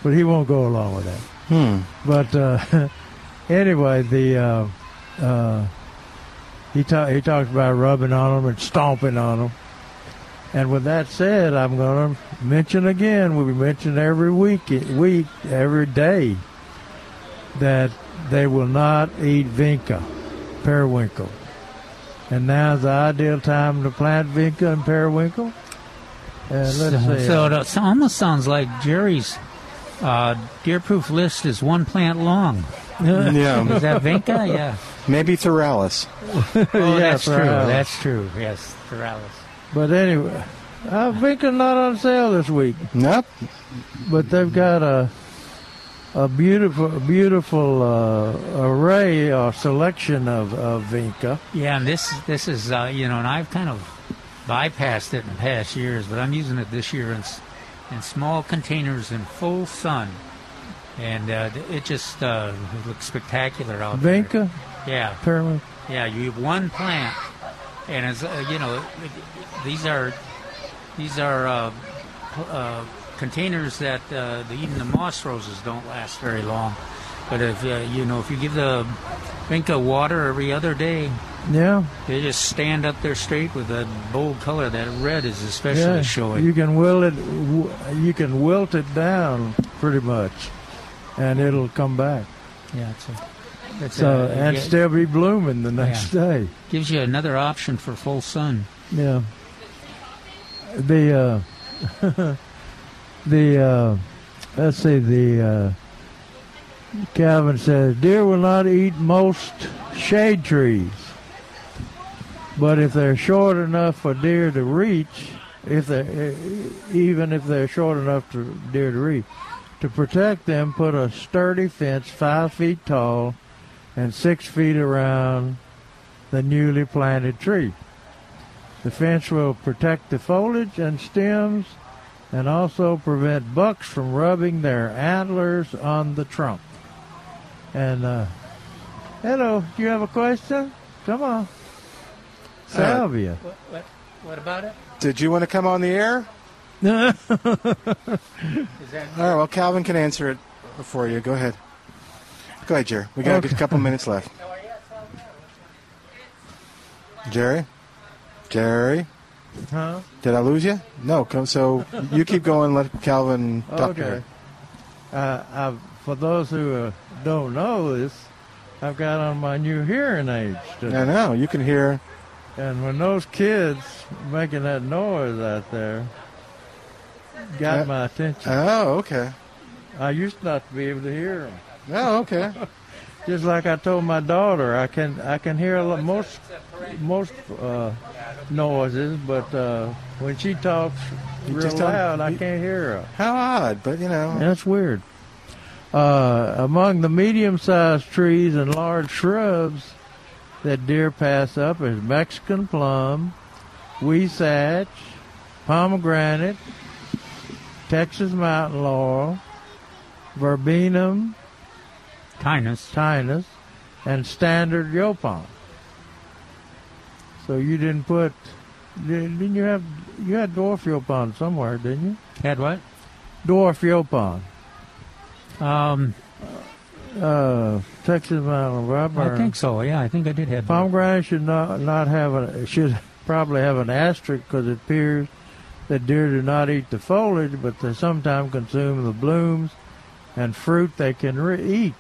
But he won't go along with that. Hmm. But uh, anyway, the uh, uh, he ta- he talks about rubbing on them and stomping on them. And with that said, I'm going to mention again. We mention every week, week, every day that they will not eat vinca, periwinkle. And now's the ideal time to plant vinca and periwinkle. Let's so, see. so it almost sounds like Jerry's Uh, deer-proof list is one plant long. Yeah. Is that Vinca? Yeah. Maybe Thryallis. Oh, Yeah, that's true. That's true. Yes, Thryallis. But anyway, I think it's not on sale this week. Nope. But they've got a a beautiful, beautiful uh, array or selection of, of Vinca. Yeah, and this this is uh, you know, and I've kind of bypassed it in past years, but I'm using it this year in in small containers in full sun, and uh, it just uh, looks spectacular out there. Vinca, Yeah, apparently. yeah. You have one plant, and it's uh, you know, these are these are uh, uh, containers that uh, the, even the moss roses don't last very long. But if uh, you know, if you give the Vinca water every other day, Yeah, they just stand up there straight with that bold color. That red is especially yeah. showing. You can wilt it, you can wilt it down pretty much, and it'll come back. yeah, it's a, it's So a- and it still be blooming the next day. gives you another option for full sun. Yeah. The uh, the uh, let's see the uh, Calvin says deer will not eat most shade trees, but if they're short enough for deer to reach, if they even if they're short enough to deer to reach, to protect them, put a sturdy fence five feet tall and six feet around the newly planted tree. The fence will protect the foliage and stems and also prevent bucks from rubbing their antlers on the trunk. And, uh, hello, do you have a question? Come on. Salvia. What, what, what about it? Did you want to come on the air? No. All right. Well, Calvin can answer it for you. Go ahead. Go ahead, Jerry. We got Okay. a couple minutes left. Jerry. Jerry. Huh? Did I lose you? No. Come, so you keep going. Let Calvin talk to Okay. her. Uh, I've, for those who uh, don't know this, I've got on my new hearing aids. today. I know. You can hear. And when those kids making that noise out there got Uh, my attention. Oh, okay. I used not to be able to hear them. Oh, okay. Just like I told my daughter, I can I can hear a lot, most most uh, noises, but uh, when she talks You real just don't- loud, I you- can't hear her. How odd, but you know. That's weird. Uh, among the medium-sized trees and large shrubs that deer pass up is Mexican plum, huisache, pomegranate, Texas mountain laurel, verbena, Tinus. tinus, and standard yaupon. So you didn't put, didn't you have, you had dwarf yaupon somewhere, didn't you? Had what? Dwarf yaupon. Um, Uh, Texas mountain rubber. I think so. Yeah, I think I did have. Pomegranate should not not have a should probably have an asterisk because it appears that deer do not eat the foliage, but they sometimes consume the blooms and fruit they can re- eat.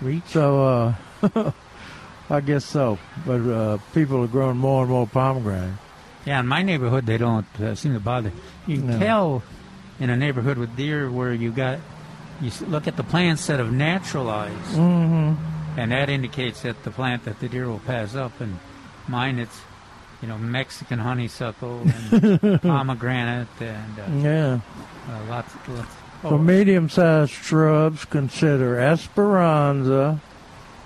Reach. So uh, I guess so. But uh, people are growing more and more pomegranate. Yeah, in my neighborhood, they don't uh, seem to bother. You can No. tell in a neighborhood with deer where you got, you look at the plants that have naturalized, Mm-hmm. and that indicates that the plant that the deer will pass up. And mine, it's, you know, Mexican honeysuckle and pomegranate and uh, Yeah. uh, lots, lots. For oh. medium-sized shrubs, consider Esperanza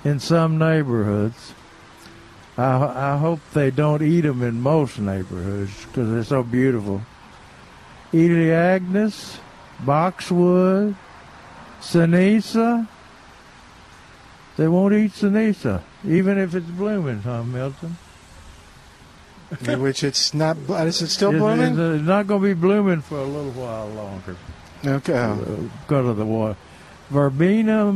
in some neighborhoods. I, I hope they don't eat them in most neighborhoods because they're so beautiful. Elaeagnus, boxwood, Cenizo. They won't eat Cenizo, even if it's blooming, Tom Milton. Which it's not. bl- Is it still It's- blooming? It's, it's not going to be blooming for a little while longer. Okay. Go to the water. Verbena,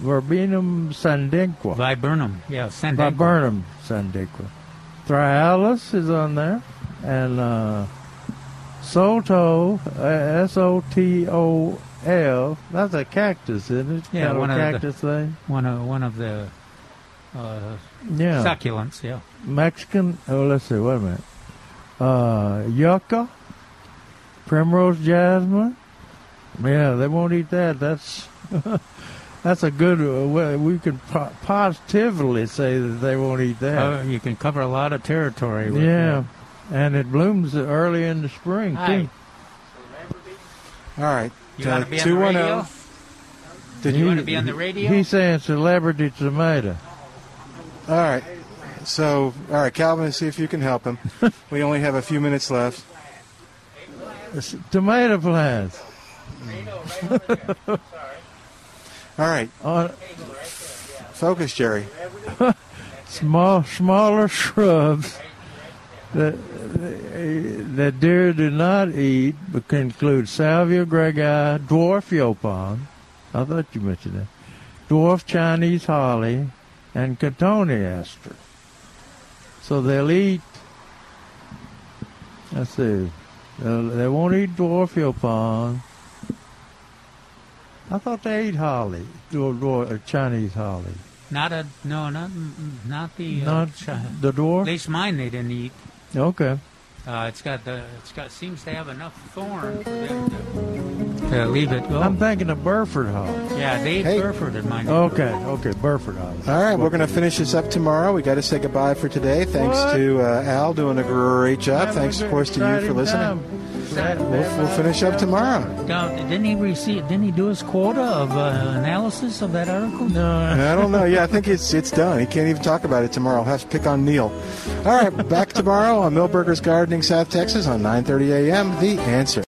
Verbena sandankwa. Viburnum, yeah, sandankwa. Viburnum sandankwa. Thryallis is on there. And uh, Soto, uh, S-O-T-O-L. That's a cactus, isn't it? Yeah, Kind of one a of the- cactus thing. One of one of the uh, Yeah. succulents. Yeah. Mexican. Oh, let's see. Wait a minute. Uh, yucca, primrose jasmine, Yeah, they won't eat that. That's that's a good. Uh, well, we can po- positively say that they won't eat that. Uh, you can cover a lot of territory. With yeah, and it blooms early in the spring Hi. too. All right. You wanna be on the 210. radio? Did You wanna be on the radio? He's saying celebrity tomato. All right. So, all right, Calvin, see if you can help him. we only have a few minutes left. It's tomato plants. All right. On uh, Focus, Jerry. small, smaller shrubs that that deer do not eat, but can include Salvia greggii, dwarf yaupon. I thought you mentioned that. Dwarf Chinese holly, and cotoneaster. So they'll eat. Let's see. They'll, they won't eat dwarf yaupon. I thought they ate holly, dwarf, dwarf, uh, Chinese holly. Not a no, not not the uh, Not chi- the dwarf? At least mine they didn't eat. Okay. Uh, it's got the it's got seems to have enough thorn for them to, to leave it go. I'm thinking of Burford Hall. yeah, they ate Hey. Burford in mine. Okay, okay, Burford Hall. All right, we're going to finish this up tomorrow. We got to say goodbye for today. Thanks What? to uh, Al doing a great job. Have Thanks, of course, to you for listening. time. We'll, we'll finish up tomorrow. Now, didn't he receive? Didn't he do his quota of uh, analysis of that article? No. I don't know. Yeah, I think it's it's done. He can't even talk about it tomorrow. I'll have to pick on Neil. All right, back tomorrow on Milberger's Gardening, South Texas, on 9:30 a.m. The Answer.